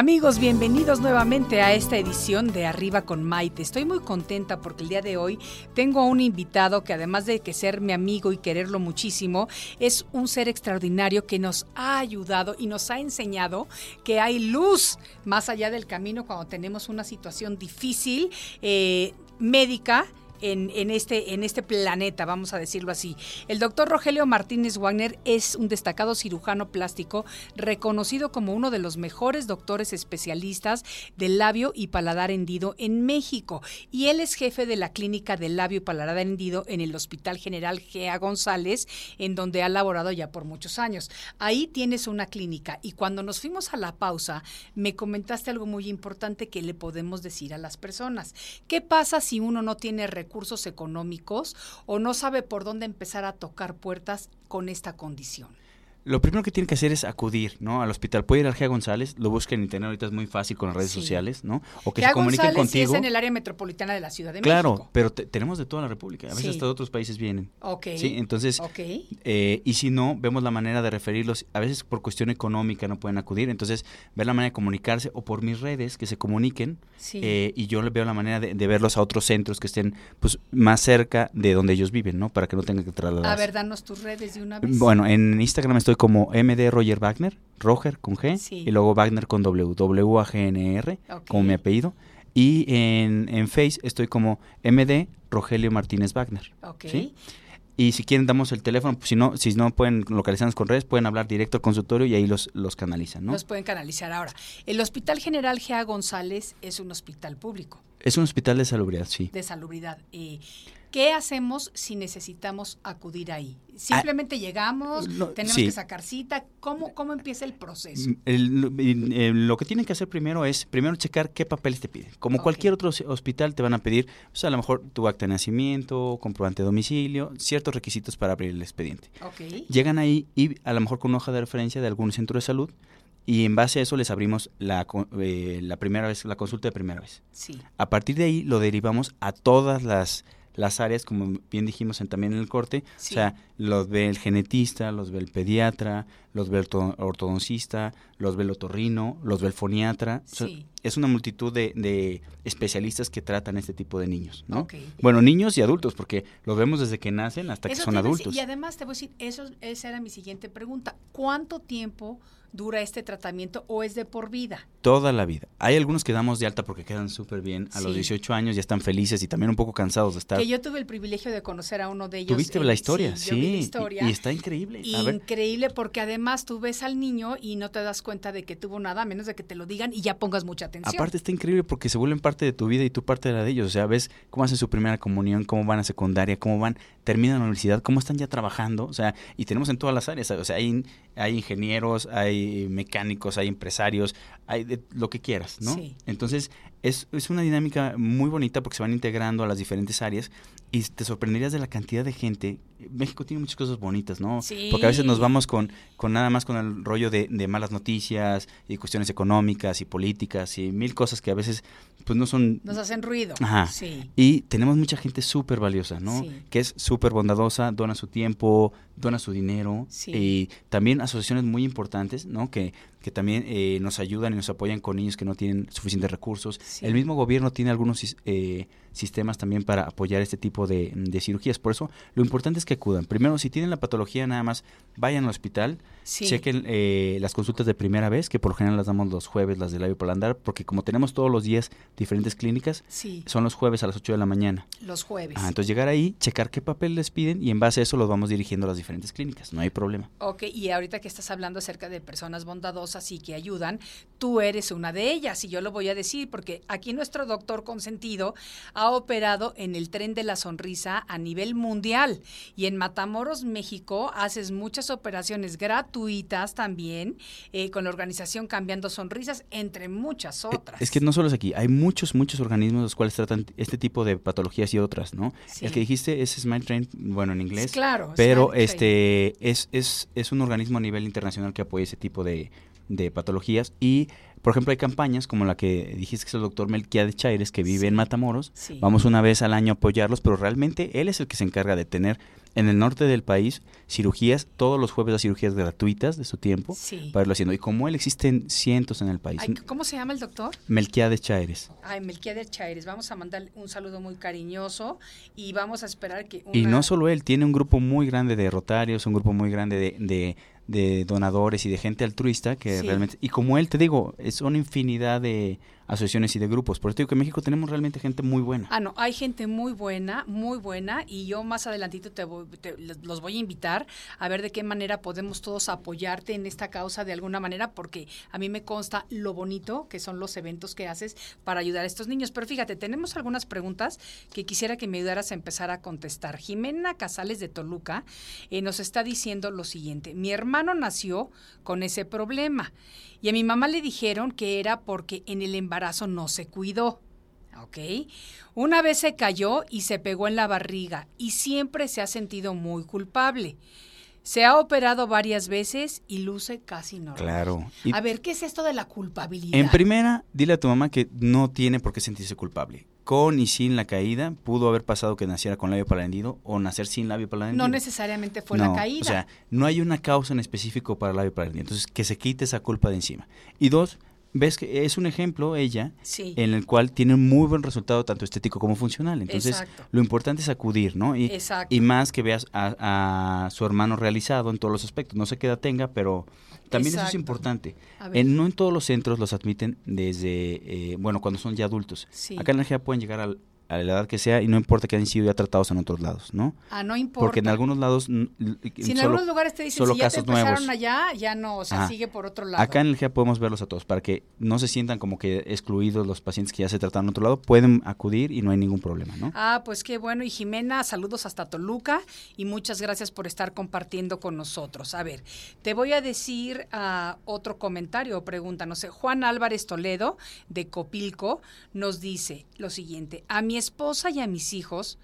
[SPEAKER 2] Amigos, bienvenidos nuevamente a esta edición de Arriba con Maite. Estoy muy contenta porque el día de hoy tengo a un invitado que además de que ser mi amigo y quererlo muchísimo, es un ser extraordinario que nos ha ayudado y nos ha enseñado que hay luz más allá del camino cuando tenemos una situación difícil eh, médica en, este, este planeta, vamos a decirlo así. El doctor Rogelio Martínez Wagner es un destacado cirujano plástico reconocido como uno de los mejores doctores especialistas del labio y paladar hendido en México. Y él es jefe de la clínica del labio y paladar hendido en el Hospital General Gea González, en donde ha laborado ya por muchos años. Ahí tienes una clínica y cuando nos fuimos a la pausa, me comentaste algo muy importante que le podemos decir a las personas. ¿Qué pasa si uno no tiene recursos económicos o no sabe por dónde empezar a tocar puertas con esta condición?
[SPEAKER 4] Lo primero que tienen que hacer es acudir, ¿no? Al hospital. Puede ir al Gea González, lo busquen en internet, ahorita es muy fácil con las redes
[SPEAKER 2] Sí.
[SPEAKER 4] sociales, ¿no? O que
[SPEAKER 2] Gea
[SPEAKER 4] se comuniquen
[SPEAKER 2] González sí
[SPEAKER 4] contigo.
[SPEAKER 2] es en el área metropolitana de la Ciudad de
[SPEAKER 4] Claro,
[SPEAKER 2] México.
[SPEAKER 4] pero te- tenemos de toda la República. A veces
[SPEAKER 2] Sí.
[SPEAKER 4] hasta de otros países vienen.
[SPEAKER 2] Ok.
[SPEAKER 4] Sí, entonces,
[SPEAKER 2] Ok.
[SPEAKER 4] eh, y si no, vemos la manera de referirlos. A veces por cuestión económica no pueden acudir. Entonces, ver la manera de comunicarse o por mis redes que se comuniquen.
[SPEAKER 2] Sí.
[SPEAKER 4] eh, y yo veo la manera de, de verlos a otros centros que estén pues más cerca de donde ellos viven, ¿no? Para que no tengan que trasladarse.
[SPEAKER 2] A ver, danos tus redes de una vez.
[SPEAKER 4] Bueno, en Instagram estoy como MD Roger Wagner, Roger con G,
[SPEAKER 2] Sí.
[SPEAKER 4] y luego Wagner con W, W-A-G-N-R, como mi apellido. Y en, en Face estoy como MD Rogelio Martínez Wagner.
[SPEAKER 2] Ok.
[SPEAKER 4] ¿sí? Y si quieren damos el teléfono, pues, si no, si no pueden localizarnos con redes, pueden hablar directo al consultorio y ahí los, los canalizan, ¿no?
[SPEAKER 2] Los pueden canalizar ahora. El Hospital General Gea González es un hospital público
[SPEAKER 4] Es un hospital de salubridad, sí.
[SPEAKER 2] de salubridad. Eh, ¿Qué hacemos si necesitamos acudir ahí? Simplemente llegamos,
[SPEAKER 4] no,
[SPEAKER 2] tenemos
[SPEAKER 4] sí.
[SPEAKER 2] que sacar cita. ¿Cómo, cómo empieza el proceso?
[SPEAKER 4] Mm, el- el- el- lo que tienen que hacer primero es, primero checar qué papeles te piden. Como cualquier otro hos- hospital te van a pedir, pues a lo mejor tu acta de nacimiento, comprobante de domicilio, ciertos requisitos para abrir el expediente. Llegan ahí y a lo mejor con una hoja de referencia de algún centro de salud y en base a eso les abrimos la, eh, la primera vez, la consulta de primera vez.
[SPEAKER 2] Sí.
[SPEAKER 4] A partir de ahí lo derivamos a todas las, las áreas, como bien dijimos en- también en el corte,
[SPEAKER 2] Sí.
[SPEAKER 4] o sea, los ve el genetista, los ve el pediatra, los ve el ortodoncista, los ve el otorrino, los ve el foniatra. O sea,
[SPEAKER 2] Sí.
[SPEAKER 4] es una multitud de, de especialistas que tratan este tipo de niños, ¿no? Bueno, niños y adultos, porque los vemos desde que nacen hasta que son adultos.
[SPEAKER 2] Y además te voy a decir, eso, esa era mi siguiente pregunta. ¿Cuánto tiempo dura este tratamiento o es de por vida?
[SPEAKER 4] Toda la vida. Hay algunos que damos de alta porque quedan súper bien. A los
[SPEAKER 2] Sí.
[SPEAKER 4] 18 años ya están felices y también un poco cansados de estar.
[SPEAKER 2] Que yo tuve el privilegio de conocer a uno de ellos.
[SPEAKER 4] ¿Tuviste
[SPEAKER 2] eh,
[SPEAKER 4] la historia?
[SPEAKER 2] Sí, la
[SPEAKER 4] y-
[SPEAKER 2] historia.
[SPEAKER 4] Y, está increíble.
[SPEAKER 2] Increíble porque además tú ves al niño y no te das cuenta de que tuvo nada, a menos de que te lo digan y ya pongas mucha atención.
[SPEAKER 4] Aparte está increíble porque se vuelven parte de tu vida y tú parte de la de ellos. O sea, ves cómo hacen su primera comunión, cómo van a secundaria, cómo van, terminan la universidad, cómo están ya trabajando. O sea, y tenemos en todas las áreas. O sea, hay, hay ingenieros, hay mecánicos, hay empresarios, hay de lo que quieras, ¿no?
[SPEAKER 2] Sí.
[SPEAKER 4] Entonces, es, es una dinámica muy bonita porque se van integrando a las diferentes áreas y te sorprenderías de la cantidad de gente. México tiene muchas cosas bonitas, ¿no?
[SPEAKER 2] Sí.
[SPEAKER 4] Porque a veces nos vamos con, con nada más con el rollo de, de malas noticias y cuestiones económicas y políticas y mil cosas que a veces pues no son...
[SPEAKER 2] Nos hacen ruido.
[SPEAKER 4] Ajá.
[SPEAKER 2] Sí.
[SPEAKER 4] Y tenemos mucha gente súper valiosa, ¿no?
[SPEAKER 2] Sí.
[SPEAKER 4] Que es súper bondadosa, dona su tiempo, dona su dinero.
[SPEAKER 2] Sí.
[SPEAKER 4] Y también asociaciones muy importantes, ¿no? Que, que también eh, nos ayudan y nos apoyan con niños que no tienen suficientes recursos.
[SPEAKER 2] Sí.
[SPEAKER 4] El mismo gobierno tiene algunos eh, sistemas también para apoyar este tipo de, de cirugías. Por eso, lo importante es que acudan. Primero, si tienen la patología, nada más vayan al hospital,
[SPEAKER 2] Sí.
[SPEAKER 4] chequen eh, las consultas de primera vez, que por lo general las damos los jueves, las del labio palandar, porque como tenemos todos los días diferentes clínicas,
[SPEAKER 2] Sí,
[SPEAKER 4] son los jueves a las 8 de la mañana.
[SPEAKER 2] los jueves.
[SPEAKER 4] Ah, entonces llegar ahí, checar qué papel les piden y en base a eso los vamos dirigiendo a las diferentes clínicas, no hay problema.
[SPEAKER 2] Ok, y ahorita que estás hablando acerca de personas bondadosas y que ayudan, tú eres una de ellas y yo lo voy a decir porque aquí nuestro doctor consentido ha operado en el tren de la sonrisa a nivel mundial y en Matamoros, México, haces muchas operaciones gratuitas también eh, con la organización Cambiando Sonrisas, entre muchas
[SPEAKER 4] Eh,
[SPEAKER 2] otras.
[SPEAKER 4] Es que no solo es aquí, hay muchos, muchos organismos los cuales tratan este tipo de patologías y otras, ¿no?
[SPEAKER 2] Sí.
[SPEAKER 4] El que dijiste es Smile Train, bueno, en inglés,
[SPEAKER 2] Claro,
[SPEAKER 4] pero este es, es, es un organismo a nivel internacional que apoya ese tipo de, de patologías y, por ejemplo, hay campañas como la que dijiste que es el doctor Melquiades Chaires, que vive
[SPEAKER 2] Sí.
[SPEAKER 4] en Matamoros,
[SPEAKER 2] Sí.
[SPEAKER 4] vamos una vez al año a apoyarlos, pero realmente él es el que se encarga de tener en el norte del país cirugías, todos los jueves las cirugías gratuitas de su tiempo,
[SPEAKER 2] Sí.
[SPEAKER 4] para irlo haciendo. Y como él existen cientos en el país.
[SPEAKER 2] Ay, ¿Cómo se llama el doctor?
[SPEAKER 4] Melquiades Chaires.
[SPEAKER 2] Ay, Melquiades Chaires, vamos a mandarle un saludo muy cariñoso y vamos a esperar que
[SPEAKER 4] Y
[SPEAKER 2] una-
[SPEAKER 4] no solo él, tiene un grupo muy grande de rotarios, un grupo muy grande de, de- de donadores y de gente altruista que
[SPEAKER 2] Sí.
[SPEAKER 4] realmente... Y como él, te digo, es una infinidad de asociaciones y de grupos. Por eso digo que en México tenemos realmente gente muy buena.
[SPEAKER 2] Ah, no, hay gente muy buena, muy buena, y yo más adelantito te, voy- los voy a invitar a ver de qué manera podemos todos apoyarte en esta causa de alguna manera, porque a mí me consta lo bonito que son los eventos que haces para ayudar a estos niños. Pero fíjate, tenemos algunas preguntas que quisiera que me ayudaras a empezar a contestar. Jimena Casales de Toluca eh, nos está diciendo lo siguiente, mi hermano nació con ese problema y a mi mamá le dijeron que era porque en el embarazo no se cuidó. ¿ok? Una vez se cayó y se pegó en la barriga y siempre se ha sentido muy culpable. Se ha operado varias veces y luce casi normal.
[SPEAKER 4] Claro. Y
[SPEAKER 2] A ver, ¿qué es esto de la culpabilidad?
[SPEAKER 4] en primera, dile a tu mamá que no tiene por qué sentirse culpable. Con y sin la caída, pudo haber pasado que naciera con labio palandido o nacer sin labio palandido.
[SPEAKER 2] no necesariamente fue
[SPEAKER 4] No,
[SPEAKER 2] la caída.
[SPEAKER 4] O sea, no hay una causa en específico para el labio palandido. Entonces, que se quite esa culpa de encima. Y dos, ves que es un ejemplo ella
[SPEAKER 2] sí.
[SPEAKER 4] en el cual tiene un muy buen resultado tanto estético como funcional. Entonces,
[SPEAKER 2] Exacto.
[SPEAKER 4] lo importante es acudir, ¿no? Y,
[SPEAKER 2] Exacto.
[SPEAKER 4] y más que veas a, a su hermano realizado en todos los aspectos. No sé qué edad tenga, pero también eso es importante. En- no en todos los centros los admiten desde, eh, bueno, cuando son ya adultos.
[SPEAKER 2] Sí.
[SPEAKER 4] Acá en la energía pueden llegar al- a la edad que sea y no importa que hayan sido ya tratados en otros lados, ¿no?
[SPEAKER 2] Ah, no importa.
[SPEAKER 4] Porque en algunos lados...
[SPEAKER 2] Si en
[SPEAKER 4] solo-
[SPEAKER 2] algunos lugares te dicen, si ya te empezaron
[SPEAKER 4] nuevos.
[SPEAKER 2] allá, ya no, o sea,
[SPEAKER 4] Ajá.
[SPEAKER 2] sigue por otro lado.
[SPEAKER 4] Acá en el GEA podemos verlos a todos para que no se sientan como que excluidos los pacientes que ya se trataron en otro lado. Pueden acudir y no hay ningún problema, ¿no?
[SPEAKER 2] Ah, pues qué bueno. Y Jimena, saludos hasta Toluca y muchas gracias por estar compartiendo con nosotros. A ver, te voy a decir ah, otro comentario o pregunta. No sé, Juan Álvarez Toledo de Copilco nos dice lo siguiente. A mi esposa y a mis hijos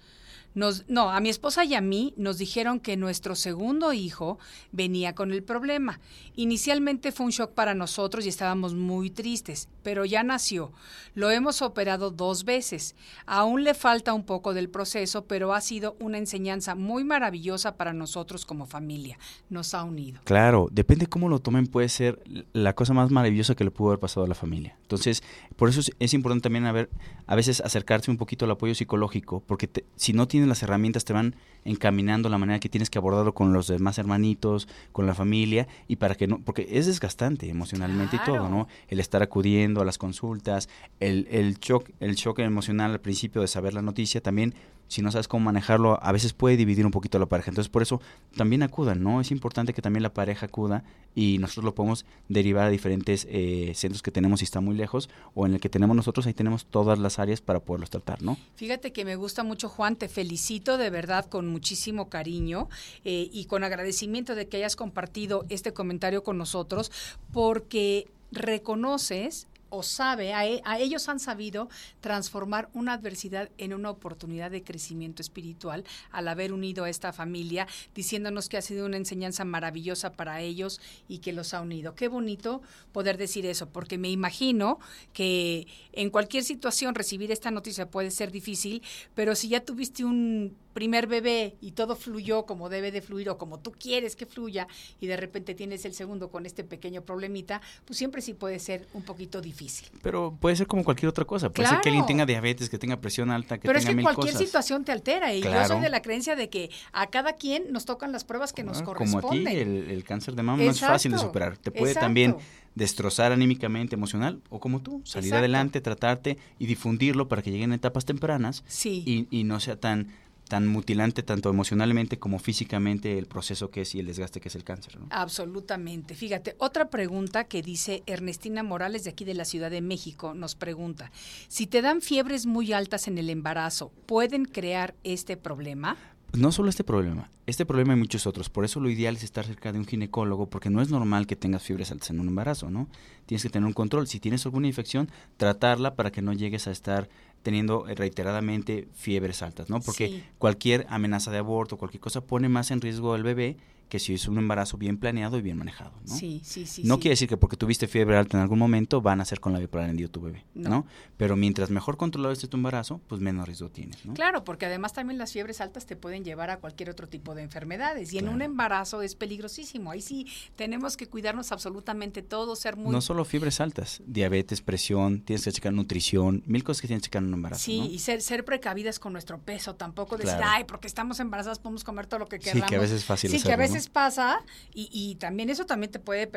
[SPEAKER 2] Nos, no, a mi esposa y a mí nos dijeron que nuestro segundo hijo venía con el problema. Inicialmente fue un shock para nosotros y estábamos muy tristes, pero ya nació. Lo hemos operado dos veces. Aún le falta un poco del proceso, pero ha sido una enseñanza muy maravillosa para nosotros como familia. Nos ha unido.
[SPEAKER 4] Claro, depende cómo lo tomen, puede ser la cosa más maravillosa que le pudo haber pasado a la familia. Entonces, por eso es, importante también a, ver, a veces acercarse un poquito al apoyo psicológico, porque te- si no tienes las herramientas te van encaminando la manera que tienes que abordarlo con los demás hermanitos, con la familia, y para que no, porque es desgastante emocionalmente y todo. ¿no? El estar acudiendo a las consultas, el, el shock, el shock emocional al principio de saber la noticia, también si no sabes cómo manejarlo, a veces puede dividir un poquito la pareja. Entonces, por eso también acudan, ¿no? Es importante que también la pareja acuda y nosotros lo podemos derivar a diferentes eh, centros que tenemos si está muy lejos o en el que tenemos nosotros, ahí tenemos todas las áreas para poderlos tratar, ¿no?
[SPEAKER 2] Fíjate que me gusta mucho, Juan, te felicito de verdad con muchísimo cariño eh, y con agradecimiento de que hayas compartido este comentario con nosotros, porque reconoces o sabe, a, e- a ellos han sabido transformar una adversidad en una oportunidad de crecimiento espiritual al haber unido a esta familia, diciéndonos que ha sido una enseñanza maravillosa para ellos y que los ha unido. Qué bonito poder decir eso, porque me imagino que en cualquier situación recibir esta noticia puede ser difícil, pero si ya tuviste un primer bebé y todo fluyó como debe de fluir o como tú quieres que fluya y de repente tienes el segundo con este pequeño problemita, pues siempre sí puede ser un poquito difícil.
[SPEAKER 4] Pero puede ser como cualquier otra cosa. Puede ser que alguien
[SPEAKER 2] Claro.
[SPEAKER 4] tenga diabetes, que tenga presión alta, que
[SPEAKER 2] Pero es que
[SPEAKER 4] mil
[SPEAKER 2] cualquier
[SPEAKER 4] cosas.
[SPEAKER 2] situación te altera y yo
[SPEAKER 4] Claro.
[SPEAKER 2] soy de la creencia de que a cada quien nos tocan las pruebas que nos
[SPEAKER 4] Ah,
[SPEAKER 2] corresponden.
[SPEAKER 4] Como a ti, el, el cáncer de mama no es fácil de superar. Te puede
[SPEAKER 2] exacto.
[SPEAKER 4] también destrozar anímicamente, emocional, o como tú, salir
[SPEAKER 2] Exacto.
[SPEAKER 4] adelante, tratarte y difundirlo para que lleguen etapas tempranas
[SPEAKER 2] Sí.
[SPEAKER 4] y, y no sea tan tan mutilante tanto emocionalmente como físicamente el proceso que es y el desgaste que es el cáncer. ¿no?
[SPEAKER 2] Absolutamente. Fíjate, otra pregunta que dice Ernestina Morales de aquí de la Ciudad de México nos pregunta, si te dan fiebres muy altas en el embarazo, ¿pueden crear este problema?
[SPEAKER 4] No solo este problema, este problema hay muchos otros. Por eso lo ideal es estar cerca de un ginecólogo, porque no es normal que tengas fiebres altas en un embarazo, ¿no? Tienes que tener un control. Si tienes alguna infección, tratarla para que no llegues a estar teniendo eh, reiteradamente fiebres altas, ¿no? Porque
[SPEAKER 2] Sí.
[SPEAKER 4] cualquier amenaza de aborto, cualquier cosa pone más en riesgo al bebé que si es un embarazo bien planeado y bien manejado, ¿no?
[SPEAKER 2] Sí, sí, sí.
[SPEAKER 4] no
[SPEAKER 2] sí.
[SPEAKER 4] quiere decir que porque tuviste fiebre alta en algún momento van a ser con la bipolar tu bebé,
[SPEAKER 2] No.
[SPEAKER 4] ¿no? Pero mientras mejor controlado esté tu embarazo, pues menos riesgo tienes, ¿no?
[SPEAKER 2] Claro, porque además también las fiebres altas te pueden llevar a cualquier otro tipo de enfermedades y en un embarazo es peligrosísimo. Ahí sí tenemos que cuidarnos absolutamente todos, ser muy
[SPEAKER 4] No solo fiebres altas, diabetes, presión, tienes que checar nutrición, mil cosas que tienes que checar en un embarazo,
[SPEAKER 2] Sí,
[SPEAKER 4] ¿no?
[SPEAKER 2] y ser, ser precavidas con nuestro peso, tampoco decir,
[SPEAKER 4] Claro.
[SPEAKER 2] ay, porque estamos embarazadas podemos comer todo lo que
[SPEAKER 4] Sí,
[SPEAKER 2] queramos.
[SPEAKER 4] que a veces es fácil
[SPEAKER 2] Sí, que a
[SPEAKER 4] ¿no?
[SPEAKER 2] Pasa y, también eso también te puede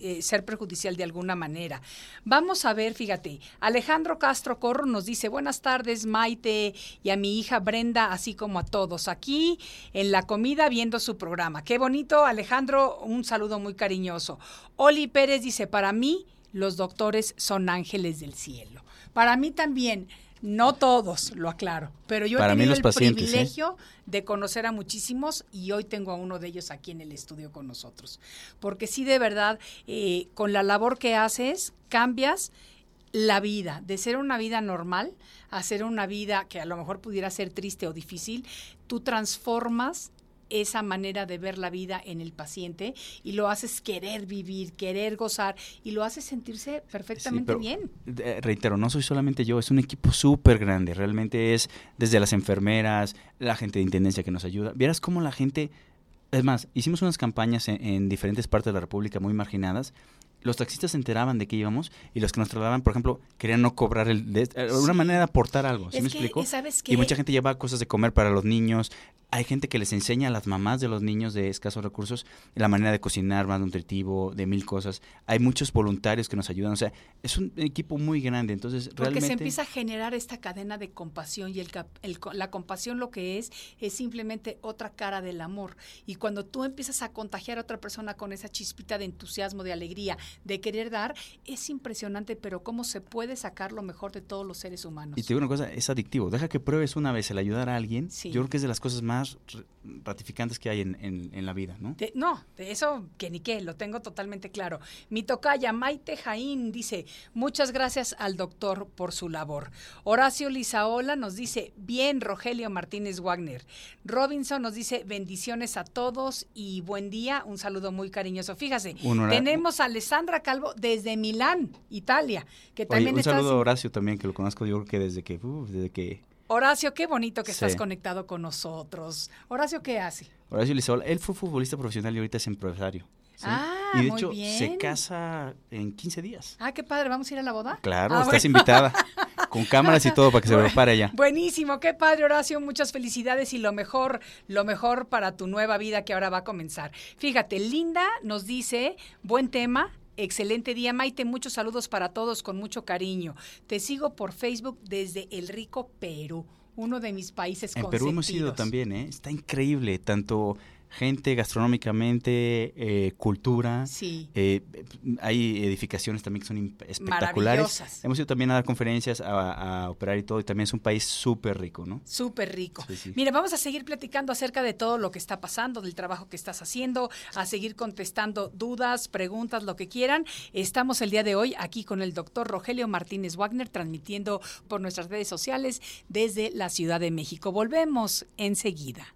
[SPEAKER 2] eh, ser perjudicial de alguna manera. Vamos a ver, fíjate, Alejandro Castro Corro nos dice, buenas tardes Maite y a mi hija Brenda, así como a todos, aquí en la comida viendo su programa. Qué bonito, Alejandro, un saludo muy cariñoso. Oli Pérez dice, para mí los doctores son ángeles del cielo. Para mí también. No todos, lo aclaro, pero yo
[SPEAKER 4] Para
[SPEAKER 2] he
[SPEAKER 4] mí
[SPEAKER 2] tenido
[SPEAKER 4] los
[SPEAKER 2] el
[SPEAKER 4] pacientes, ¿eh?
[SPEAKER 2] privilegio de conocer a muchísimos y hoy tengo a uno de ellos aquí en el estudio con nosotros. Porque sí, de verdad, eh, con la labor que haces, cambias la vida, de ser una vida normal a ser una vida que a lo mejor pudiera ser triste o difícil, tú transformas esa manera de ver la vida en el paciente y lo haces querer vivir, querer gozar y lo haces sentirse perfectamente bien.
[SPEAKER 4] eh, reitero, no soy solamente yo, es un equipo súper grande. Realmente es desde las enfermeras, la gente de intendencia que nos ayuda. Vieras cómo la gente. Es más, hicimos unas campañas en, en diferentes partes de la República muy marginadas. Los taxistas se enteraban de que íbamos y los que nos trasladaban, por ejemplo, querían no cobrar el. de- eh, una
[SPEAKER 2] Sí.
[SPEAKER 4] manera de aportar algo. ¿Sí
[SPEAKER 2] Es
[SPEAKER 4] me
[SPEAKER 2] que,
[SPEAKER 4] explico?
[SPEAKER 2] ¿sabes
[SPEAKER 4] Y
[SPEAKER 2] qué?
[SPEAKER 4] mucha gente lleva cosas de comer para los niños. Hay gente que les enseña a las mamás de los niños de escasos recursos la manera de cocinar más nutritivo, de mil cosas. Hay muchos voluntarios que nos ayudan. O sea, es un equipo muy grande. Entonces,
[SPEAKER 2] Porque
[SPEAKER 4] realmente.
[SPEAKER 2] se empieza a generar esta cadena de compasión y el, el la compasión lo que es es simplemente otra cara del amor. Y cuando tú empiezas a contagiar a otra persona con esa chispita de entusiasmo, de alegría, de querer dar, es impresionante, pero cómo se puede sacar lo mejor de todos los seres humanos.
[SPEAKER 4] Y te digo una cosa, es adictivo. Deja que pruebes una vez el ayudar a alguien.
[SPEAKER 2] Sí.
[SPEAKER 4] Yo creo que es de las cosas más más ratificantes que hay en, en, la vida, ¿no?
[SPEAKER 2] no, de eso que ni qué, lo tengo totalmente claro. Mi tocaya Maite Jaín dice, muchas gracias al doctor por su labor. Horacio Lizaola nos dice, bien, Rogelio Martínez Wagner. Robinson nos dice, bendiciones a todos y buen día, un saludo muy cariñoso. Fíjase, tenemos a Alessandra Calvo desde Milán, Italia, que también
[SPEAKER 4] un saludo a Horacio también, que lo conozco yo creo que desde que, desde que
[SPEAKER 2] Horacio, qué bonito que estás conectado con nosotros. Horacio, ¿qué hace?
[SPEAKER 4] Horacio Lizola, él fue futbolista profesional y ahorita es empresario.
[SPEAKER 2] Ah,
[SPEAKER 4] y de hecho se casa en 15 días.
[SPEAKER 2] Ah, qué padre, ¿vamos a ir a la boda?
[SPEAKER 4] Claro,
[SPEAKER 2] ah,
[SPEAKER 4] estás invitada. Con cámaras y todo para que se prepare allá.
[SPEAKER 2] Buenísimo, qué padre Horacio, muchas felicidades y lo mejor, lo mejor para tu nueva vida que ahora va a comenzar. Fíjate, Linda nos dice, buen tema, Excelente día, Maite. Muchos saludos para todos con mucho cariño. Te sigo por Facebook desde el rico Perú, uno de mis países
[SPEAKER 4] En Perú hemos ido también, ¿eh? Está increíble, tanto gente gastronómicamente, eh, cultura.
[SPEAKER 2] Sí.
[SPEAKER 4] Eh, hay edificaciones también que son espectaculares. Hemos ido también a dar conferencias, a, operar y todo, y también es un país súper rico, ¿no?
[SPEAKER 2] Súper rico. Mire, vamos a seguir platicando acerca de todo lo que está pasando, del trabajo que estás haciendo, a seguir contestando dudas, preguntas, lo que quieran. Estamos el día de hoy aquí con el doctor Rogelio Martínez Wagner, transmitiendo por nuestras redes sociales desde la Ciudad de México. Volvemos enseguida.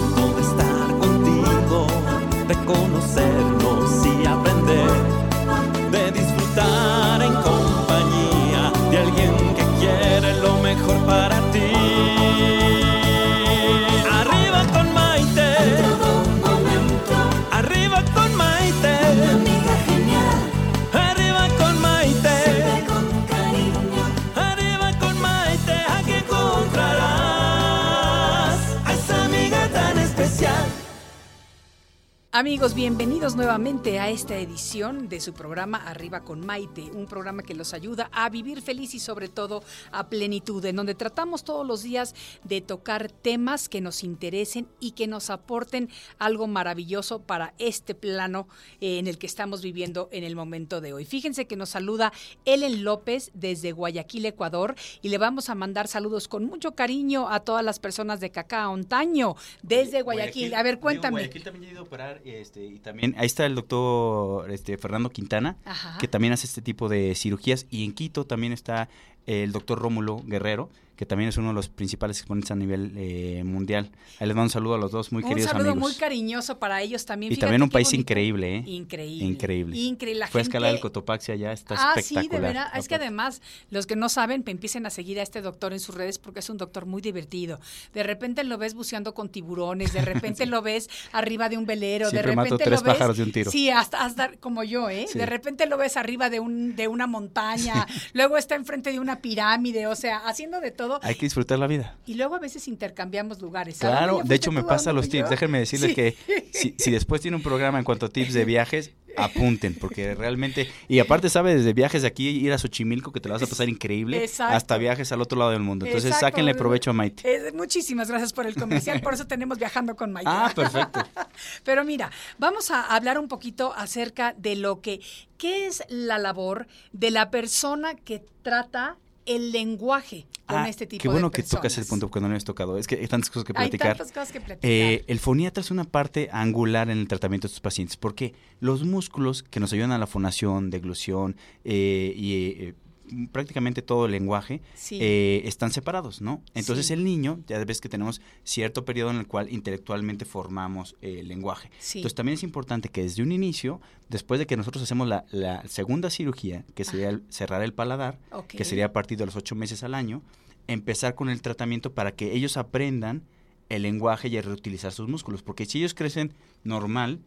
[SPEAKER 2] Amigos, bienvenidos nuevamente a esta edición de su programa Arriba con Maite, un programa que los ayuda a vivir feliz y sobre todo a plenitud, en donde tratamos todos los días de tocar temas que nos interesen y que nos aporten algo maravilloso para este plano eh, en el que estamos viviendo en el momento de hoy. Fíjense que nos saluda Ellen López desde Guayaquil, Ecuador, y le vamos a mandar saludos con mucho cariño a todas las personas de Cacao Ontaño desde Guayaquil. A ver, cuéntame.
[SPEAKER 4] Guayaquil también he ido a operar este, y también ahí está el doctor este, Fernando Quintana, que también hace este tipo de cirugías. Y en Quito también está el doctor Rómulo Guerrero, que también es uno de los principales exponentes a nivel eh, mundial. Ahí les mando un saludo a los dos, muy queridos amigos.
[SPEAKER 2] Un saludo muy cariñoso para ellos también.
[SPEAKER 4] Y también un país increíble, ¿eh?
[SPEAKER 2] Increíble.
[SPEAKER 4] Increíble.
[SPEAKER 2] Increíble.
[SPEAKER 4] Fue a escalar el Cotopaxi allá, está ah, espectacular.
[SPEAKER 2] sí, de verdad. Es que además, los que no saben, empiecen a seguir a este doctor en sus redes porque es un doctor muy divertido. De repente lo ves buceando con tiburones, de repente lo ves arriba de un velero, de repente
[SPEAKER 4] tres
[SPEAKER 2] lo ves...
[SPEAKER 4] pájaros de un tiro.
[SPEAKER 2] Sí, hasta, hasta como yo, ¿eh? De repente lo ves arriba de, un, de una montaña, luego está enfrente de una pirámide, o sea, haciendo de todo.
[SPEAKER 4] Hay que disfrutar la
[SPEAKER 2] y luego a veces intercambiamos lugares.
[SPEAKER 4] Claro, de hecho me pasa los tips. Déjenme decirles que si, si, después tiene un programa en cuanto a tips de viajes, apunten, porque realmente, y aparte sabe desde viajes de aquí ir a Xochimilco que te lo vas a pasar increíble, hasta viajes al otro lado del mundo. Entonces sáquenle provecho a Maite.
[SPEAKER 2] muchísimas gracias por el comercial, por eso tenemos viajando con Maite.
[SPEAKER 4] Ah, perfecto.
[SPEAKER 2] Pero mira, vamos a hablar un poquito acerca de lo que, ¿qué es la labor de la persona que trata el lenguaje con ah, este tipo
[SPEAKER 4] Qué bueno
[SPEAKER 2] que
[SPEAKER 4] tocas el punto cuando no hemos tocado. Es que hay tantas cosas que platicar.
[SPEAKER 2] Hay tantas cosas que platicar.
[SPEAKER 4] Eh, el foniatra es una parte angular en el tratamiento de estos pacientes porque los músculos que nos ayudan a la fonación, deglución eh, y eh, prácticamente todo el lenguaje eh, están separados, ¿no? Entonces el niño, ya ves que tenemos cierto periodo en el cual intelectualmente formamos el lenguaje. Entonces también es importante que desde un inicio, después de que nosotros hacemos la, segunda cirugía, que sería cerrar el paladar, que sería a partir de los ocho meses al año, empezar con el tratamiento para que ellos aprendan el lenguaje y a reutilizar sus músculos, porque si ellos crecen normal,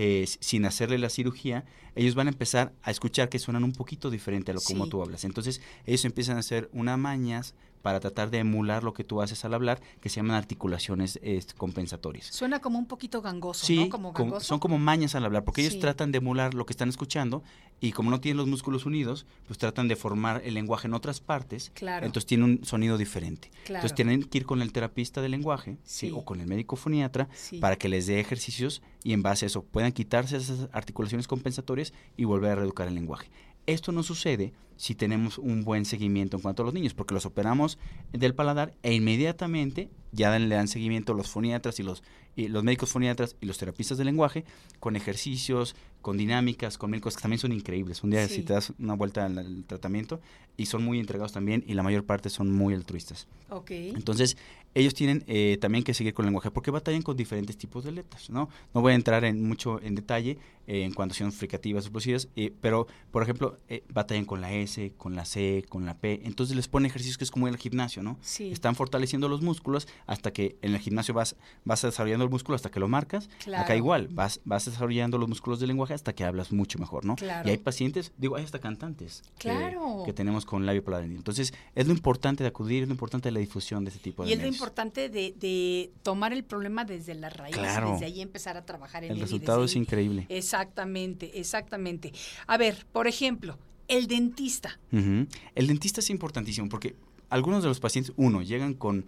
[SPEAKER 4] eh, sin hacerle la cirugía, ellos van a empezar a escuchar que suenan un poquito diferente a lo como tú hablas. Entonces, ellos empiezan a hacer unas mañas para tratar de emular lo que tú haces al hablar, que se llaman articulaciones compensatorias.
[SPEAKER 2] Suena como un poquito gangoso,
[SPEAKER 4] Sí,
[SPEAKER 2] ¿no? Como gangoso.
[SPEAKER 4] son como mañas al hablar, porque ellos tratan de emular lo que están escuchando y como no tienen los músculos unidos, pues tratan de formar el lenguaje en otras partes,
[SPEAKER 2] Claro.
[SPEAKER 4] entonces tiene un sonido diferente.
[SPEAKER 2] Claro.
[SPEAKER 4] Entonces tienen que ir con el terapista del lenguaje ¿sí?
[SPEAKER 2] Sí.
[SPEAKER 4] o con el médico foniatra
[SPEAKER 2] Sí.
[SPEAKER 4] para que les dé ejercicios y en base a eso puedan quitarse esas articulaciones compensatorias y volver a reeducar el lenguaje. Esto no sucede si tenemos un buen seguimiento en cuanto a los niños, porque los operamos del paladar e inmediatamente ya le dan seguimiento los foniatras y los, y los médicos foniatras y los terapistas del lenguaje con ejercicios, con dinámicas, con médicos que también son increíbles. Un día
[SPEAKER 2] Sí.
[SPEAKER 4] si te das una vuelta al, al tratamiento y son muy entregados también y la mayor parte son muy altruistas.
[SPEAKER 2] Ok.
[SPEAKER 4] Entonces, ellos tienen eh, también que seguir con el lenguaje porque batallan con diferentes tipos de letras, ¿no? No voy a entrar en mucho en detalle eh, en cuanto sean fricativas o plosivas, eh, pero, por ejemplo, eh, batallan con la S, con la C, con la P. Entonces les ponen ejercicios que es como al gimnasio, ¿no?
[SPEAKER 2] Sí.
[SPEAKER 4] Están fortaleciendo los músculos hasta que en el gimnasio vas, vas desarrollando el músculo hasta que lo marcas.
[SPEAKER 2] Claro.
[SPEAKER 4] Acá igual, vas, vas desarrollando los músculos del lenguaje hasta que hablas mucho mejor, ¿no?
[SPEAKER 2] Claro.
[SPEAKER 4] Y hay pacientes, digo, hay hasta cantantes que-
[SPEAKER 2] Claro.
[SPEAKER 4] que, tenemos con labio paladar. Entonces, es lo importante de acudir, es lo importante de la difusión de este tipo de
[SPEAKER 2] Y es lo importante de, de tomar el problema desde la raíz,
[SPEAKER 4] Claro.
[SPEAKER 2] desde ahí empezar a trabajar en
[SPEAKER 4] El
[SPEAKER 2] él y
[SPEAKER 4] resultado es
[SPEAKER 2] ahí-
[SPEAKER 4] increíble.
[SPEAKER 2] Exactamente, exactamente. A ver, por ejemplo, el dentista.
[SPEAKER 4] El dentista es importantísimo porque algunos de los pacientes, uno, llegan con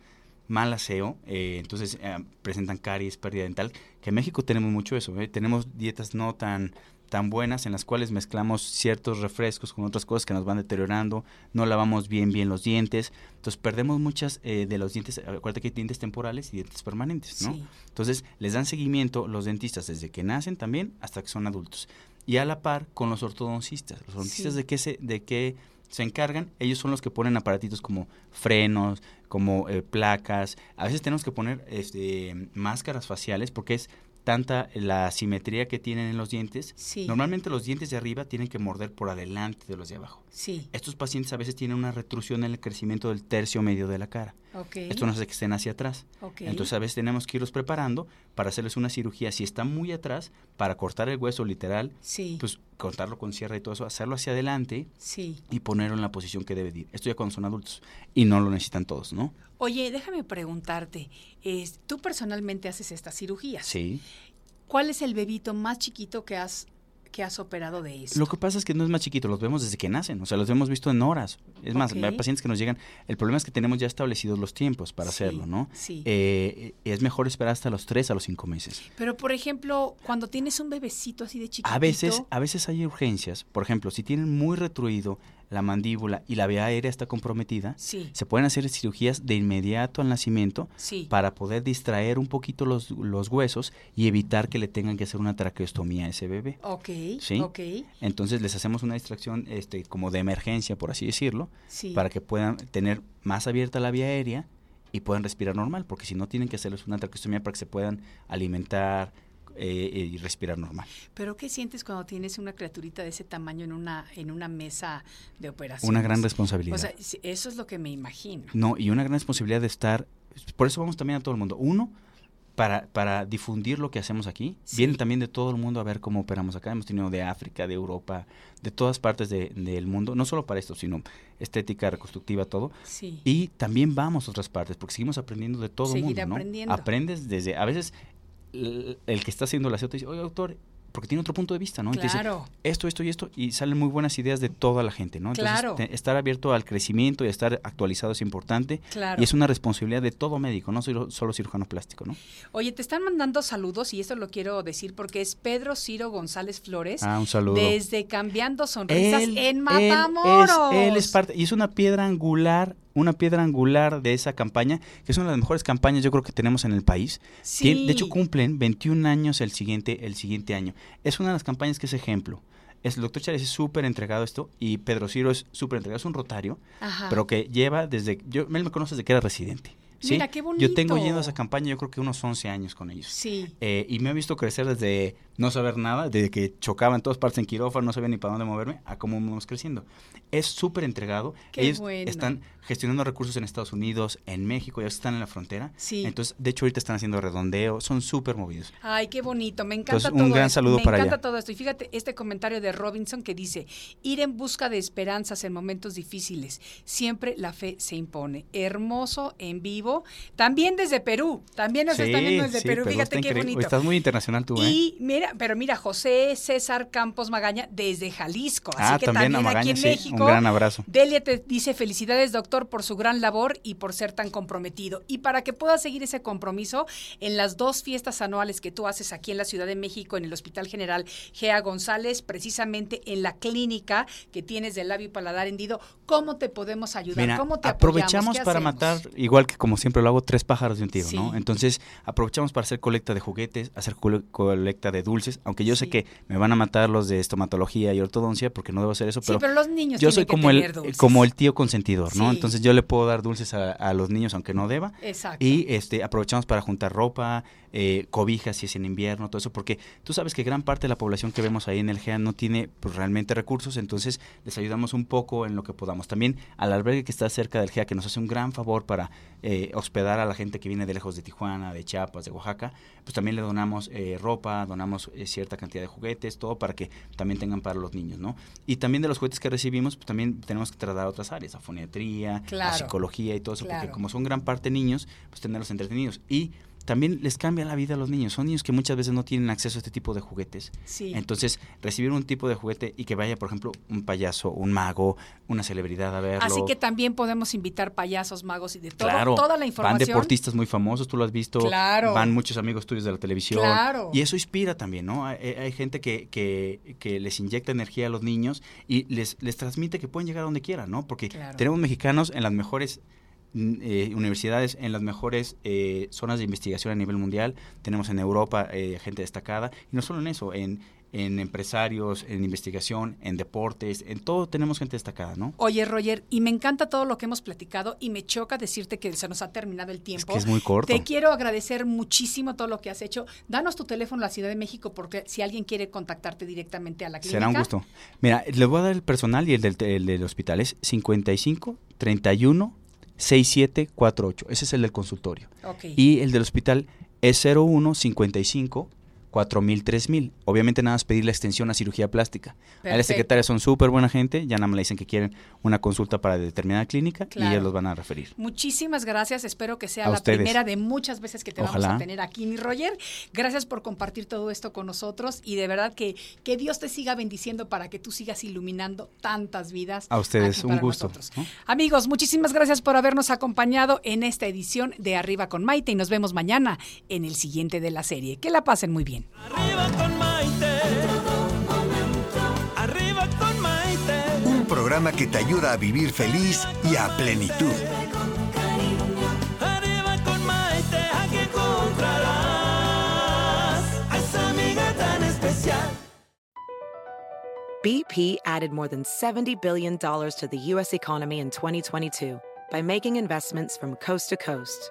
[SPEAKER 4] mal aseo, eh, entonces eh, presentan caries, pérdida dental, que en México tenemos mucho eso, ¿eh? tenemos dietas no tan tan buenas en las cuales mezclamos ciertos refrescos con otras cosas que nos van deteriorando, no lavamos bien bien los dientes, entonces perdemos muchas eh, de los dientes, acuérdate que hay dientes temporales y dientes permanentes, ¿no?
[SPEAKER 2] Sí.
[SPEAKER 4] Entonces les dan seguimiento los dentistas desde que nacen también hasta que son adultos. Y a la par con los ortodoncistas. Los ortodoncistas
[SPEAKER 2] Sí.
[SPEAKER 4] de qué se, de qué se encargan, ellos son los que ponen aparatitos como frenos, como eh, placas. A veces tenemos que poner este, máscaras faciales porque es tanta la simetría que tienen en los dientes.
[SPEAKER 2] Sí.
[SPEAKER 4] Normalmente los dientes de arriba tienen que morder por adelante de los de abajo.
[SPEAKER 2] Sí,
[SPEAKER 4] Estos pacientes a veces tienen una retrusión en el crecimiento del tercio medio de la cara. Esto nos hace que estén hacia atrás. Entonces a veces tenemos que irlos preparando para hacerles una cirugía. Si está muy atrás, para cortar el hueso literal,
[SPEAKER 2] sí,
[SPEAKER 4] pues cortarlo con sierra y todo eso, hacerlo hacia adelante
[SPEAKER 2] sí.
[SPEAKER 4] y ponerlo en la posición que debe de ir. Esto ya cuando son adultos y no lo necesitan todos, ¿no?
[SPEAKER 2] Oye, déjame preguntarte, tú personalmente haces estas cirugías.
[SPEAKER 4] Sí.
[SPEAKER 2] ¿Cuál es el bebito más chiquito que has que has operado de esto?
[SPEAKER 4] Lo que pasa es que no es más chiquito, los vemos desde que nacen, o sea, los hemos visto en horas. Es más, hay pacientes que nos llegan, el problema es que tenemos ya establecidos los tiempos para
[SPEAKER 2] Sí,
[SPEAKER 4] hacerlo, ¿no?
[SPEAKER 2] sí.
[SPEAKER 4] Eh, es mejor esperar hasta los 3 a los 5 meses.
[SPEAKER 2] Pero por ejemplo, cuando tienes un bebecito así de chiquitito,
[SPEAKER 4] A veces, a veces hay urgencias, por ejemplo, si tienen muy retruido la mandíbula y la vía aérea está comprometida,
[SPEAKER 2] sí,
[SPEAKER 4] se pueden hacer cirugías de inmediato al nacimiento
[SPEAKER 2] sí,
[SPEAKER 4] para poder distraer un poquito los, los huesos y evitar que le tengan que hacer una traqueostomía a ese bebé.
[SPEAKER 2] ok,
[SPEAKER 4] Sí.
[SPEAKER 2] ok,
[SPEAKER 4] Entonces les hacemos una distracción este, como de emergencia, por así decirlo,
[SPEAKER 2] sí,
[SPEAKER 4] para que puedan tener más abierta la vía aérea y puedan respirar normal, porque si no tienen que hacerles una traqueostomía para que se puedan alimentar eh, y respirar normal.
[SPEAKER 2] Pero ¿qué sientes cuando tienes una criaturita de ese tamaño en una en una mesa de operación?
[SPEAKER 4] Una gran responsabilidad.
[SPEAKER 2] O sea, sí, eso es lo que me imagino.
[SPEAKER 4] No, y una gran responsabilidad de estar, por eso vamos también a todo el mundo. Uno, para, para difundir lo que hacemos aquí,
[SPEAKER 2] Sí.
[SPEAKER 4] vienen también de todo el mundo a ver cómo operamos acá. Hemos tenido de África, de Europa, de todas partes de- del mundo, no solo para esto, sino estética, reconstructiva, todo.
[SPEAKER 2] Sí.
[SPEAKER 4] Y también vamos a otras partes, porque seguimos aprendiendo de todo el mundo, ¿no?
[SPEAKER 2] aprendiendo.
[SPEAKER 4] Aprendes desde, a veces, el, el que está haciendo la te dice, oye, doctor, porque tiene otro punto de vista, ¿no? Y te dice,
[SPEAKER 2] Claro.
[SPEAKER 4] esto, esto y esto, y salen muy buenas ideas de toda la gente, ¿no? Entonces,
[SPEAKER 2] Claro.
[SPEAKER 4] te- estar abierto al crecimiento y a estar actualizado es importante.
[SPEAKER 2] Claro.
[SPEAKER 4] Y es una responsabilidad de todo médico, no soy solo cirujano plástico, ¿no?
[SPEAKER 2] Oye, te están mandando saludos y esto lo quiero decir porque es Pedro Ciro González Flores.
[SPEAKER 4] Ah, un saludo.
[SPEAKER 2] Desde Cambiando Sonrisas
[SPEAKER 4] Él-
[SPEAKER 2] en
[SPEAKER 4] él
[SPEAKER 2] Matamoros.
[SPEAKER 4] es, él es parte, y es una piedra angular, una piedra angular de esa campaña, que es una de las mejores campañas yo creo que tenemos en el país.
[SPEAKER 2] Sí.
[SPEAKER 4] De hecho, cumplen 21 años el siguiente, el siguiente año. Es una de las campañas que es ejemplo. Es, el doctor Chávez es súper entregado a esto y Pedro Ciro es súper entregado, es un rotario,
[SPEAKER 2] Ajá.
[SPEAKER 4] pero que lleva desde, yo, él me conoce desde que era residente. Sí,
[SPEAKER 2] Mira, qué
[SPEAKER 4] Yo tengo
[SPEAKER 2] bonito.
[SPEAKER 4] yendo a esa campaña, yo creo que unos 11 años con ellos.
[SPEAKER 2] Sí.
[SPEAKER 4] Eh, y me he visto crecer desde no saber nada, desde que chocaba en todas partes en quirófano, no sabía ni para dónde moverme, a cómo vamos creciendo. Es súper entregado.
[SPEAKER 2] Qué
[SPEAKER 4] Ellos
[SPEAKER 2] bueno.
[SPEAKER 4] están gestionando recursos en Estados Unidos, en México, ya están en la frontera.
[SPEAKER 2] Sí.
[SPEAKER 4] Entonces, de hecho, ahorita están haciendo redondeo, son súper movidos.
[SPEAKER 2] Ay, qué bonito, me encanta
[SPEAKER 4] Entonces,
[SPEAKER 2] todo
[SPEAKER 4] un gran
[SPEAKER 2] esto.
[SPEAKER 4] saludo
[SPEAKER 2] me
[SPEAKER 4] para
[SPEAKER 2] encanta
[SPEAKER 4] allá.
[SPEAKER 2] todo esto. Y fíjate este comentario de Robinson que dice, ir en busca de esperanzas en momentos difíciles, siempre la fe se impone. Hermoso, en vivo, también desde Perú, también nos están viendo desde
[SPEAKER 4] sí,
[SPEAKER 2] Perú, fíjate qué
[SPEAKER 4] increíble.
[SPEAKER 2] bonito.
[SPEAKER 4] Estás muy internacional tú, ¿eh?
[SPEAKER 2] Y mira, pero mira, José César Campos Magaña desde Jalisco. Así
[SPEAKER 4] Ah,
[SPEAKER 2] que
[SPEAKER 4] también
[SPEAKER 2] también,
[SPEAKER 4] a
[SPEAKER 2] aquí
[SPEAKER 4] Magaña,
[SPEAKER 2] en
[SPEAKER 4] sí,
[SPEAKER 2] México.
[SPEAKER 4] un gran abrazo.
[SPEAKER 2] Delia te dice felicidades, doctor, por su gran labor y por ser tan comprometido. Y para que puedas seguir ese compromiso, en las dos fiestas anuales que tú haces aquí en la Ciudad de México, en el Hospital General Gea González, precisamente en la clínica que tienes del labio y paladar hendido, ¿cómo te podemos ayudar?
[SPEAKER 4] Mira,
[SPEAKER 2] ¿Cómo te
[SPEAKER 4] aprovechamos
[SPEAKER 2] ¿Qué
[SPEAKER 4] para
[SPEAKER 2] hacemos?
[SPEAKER 4] matar, igual que como siempre lo hago, tres pájaros de un tiro,
[SPEAKER 2] Sí.
[SPEAKER 4] ¿no? Entonces, aprovechamos para hacer colecta de juguetes, hacer cole- colecta de dulces, aunque yo
[SPEAKER 2] Sí.
[SPEAKER 4] sé que me van a matar los de estomatología y ortodoncia porque no debo hacer eso,
[SPEAKER 2] Sí,
[SPEAKER 4] pero,
[SPEAKER 2] pero los niños
[SPEAKER 4] yo soy como el
[SPEAKER 2] dulces.
[SPEAKER 4] como el tío consentidor, ¿no? Entonces yo le puedo dar dulces a, a los niños aunque no deba.
[SPEAKER 2] Exacto.
[SPEAKER 4] Y este aprovechamos para juntar ropa, eh, cobijas si es en invierno, todo eso, porque tú sabes que gran parte de la población que vemos ahí en el GEA no tiene pues, realmente recursos, entonces les ayudamos un poco en lo que podamos. También al albergue que está cerca del GEA, que nos hace un gran favor para eh, hospedar a la gente que viene de lejos de Tijuana, de Chiapas, de Oaxaca, pues también le donamos eh, ropa, donamos eh, cierta cantidad de juguetes, todo para que también tengan para los niños, ¿no? Y también de los juguetes que recibimos, pues también tenemos que trasladar a otras áreas, a foniatría, a
[SPEAKER 2] Claro.
[SPEAKER 4] psicología y todo eso,
[SPEAKER 2] Claro.
[SPEAKER 4] porque como son gran parte niños, pues tenerlos entretenidos. Y también les cambia la vida a los niños. Son niños que muchas veces no tienen acceso a este tipo de juguetes.
[SPEAKER 2] Sí.
[SPEAKER 4] Entonces, recibir un tipo de juguete y que vaya, por ejemplo, un payaso, un mago, una celebridad a verlo.
[SPEAKER 2] Así que también podemos invitar payasos, magos y de todo,
[SPEAKER 4] Claro,
[SPEAKER 2] toda la
[SPEAKER 4] van
[SPEAKER 2] información.
[SPEAKER 4] deportistas muy famosos, tú lo has visto.
[SPEAKER 2] Claro.
[SPEAKER 4] Van muchos amigos tuyos de la televisión.
[SPEAKER 2] Claro.
[SPEAKER 4] Y eso inspira también, ¿no? Hay, hay gente que, que, que les inyecta energía a los niños y les, les transmite que pueden llegar a donde quieran, ¿no? Porque
[SPEAKER 2] Claro.
[SPEAKER 4] tenemos mexicanos en las mejores eh, universidades, en las mejores eh, zonas de investigación a nivel mundial. Tenemos en Europa eh, gente destacada. Y no solo en eso, en, en empresarios, en investigación, en deportes, en todo tenemos gente destacada, ¿no?
[SPEAKER 2] Oye, Roger, y me encanta todo lo que hemos platicado y me choca decirte que se nos ha terminado el tiempo.
[SPEAKER 4] que es muy corto.
[SPEAKER 2] Te quiero agradecer muchísimo todo lo que has hecho. Danos tu teléfono a la Ciudad de México porque si alguien quiere contactarte directamente a la clínica.
[SPEAKER 4] Será un gusto. Mira, le voy a dar el personal y el del, el del hospital. Es 55 31 6748. Ese es el del consultorio.
[SPEAKER 2] Ok.
[SPEAKER 4] Y el del hospital es 01 55 4000 3000. Obviamente nada más pedir la extensión a cirugía plástica. Las secretarias son súper buena gente, ya nada más le dicen que quieren una consulta para determinada clínica
[SPEAKER 2] Claro.
[SPEAKER 4] y ellos los van a referir.
[SPEAKER 2] Muchísimas gracias. Espero que sea
[SPEAKER 4] A
[SPEAKER 2] la
[SPEAKER 4] ustedes.
[SPEAKER 2] primera de muchas veces que te vamos a tener aquí, mi Roger. Gracias por compartir todo esto con nosotros y de verdad que, que Dios te siga bendiciendo para que tú sigas iluminando tantas vidas.
[SPEAKER 4] A ustedes,
[SPEAKER 2] aquí
[SPEAKER 4] un
[SPEAKER 2] para
[SPEAKER 4] gusto.
[SPEAKER 2] Amigos, muchísimas gracias por habernos acompañado en esta edición de Arriba con Maite y nos vemos mañana en el siguiente de la serie. Que la pasen muy bien.
[SPEAKER 5] Arriba con Maite. Arriba con Maite.
[SPEAKER 1] Un programa que te ayuda a vivir feliz y a plenitud.
[SPEAKER 5] Arriba con Maite, aquí encontrarás a esa amiga tan especial.
[SPEAKER 6] BP added more than $70 billion to the U.S. economy in 2022 by making investments from coast to coast.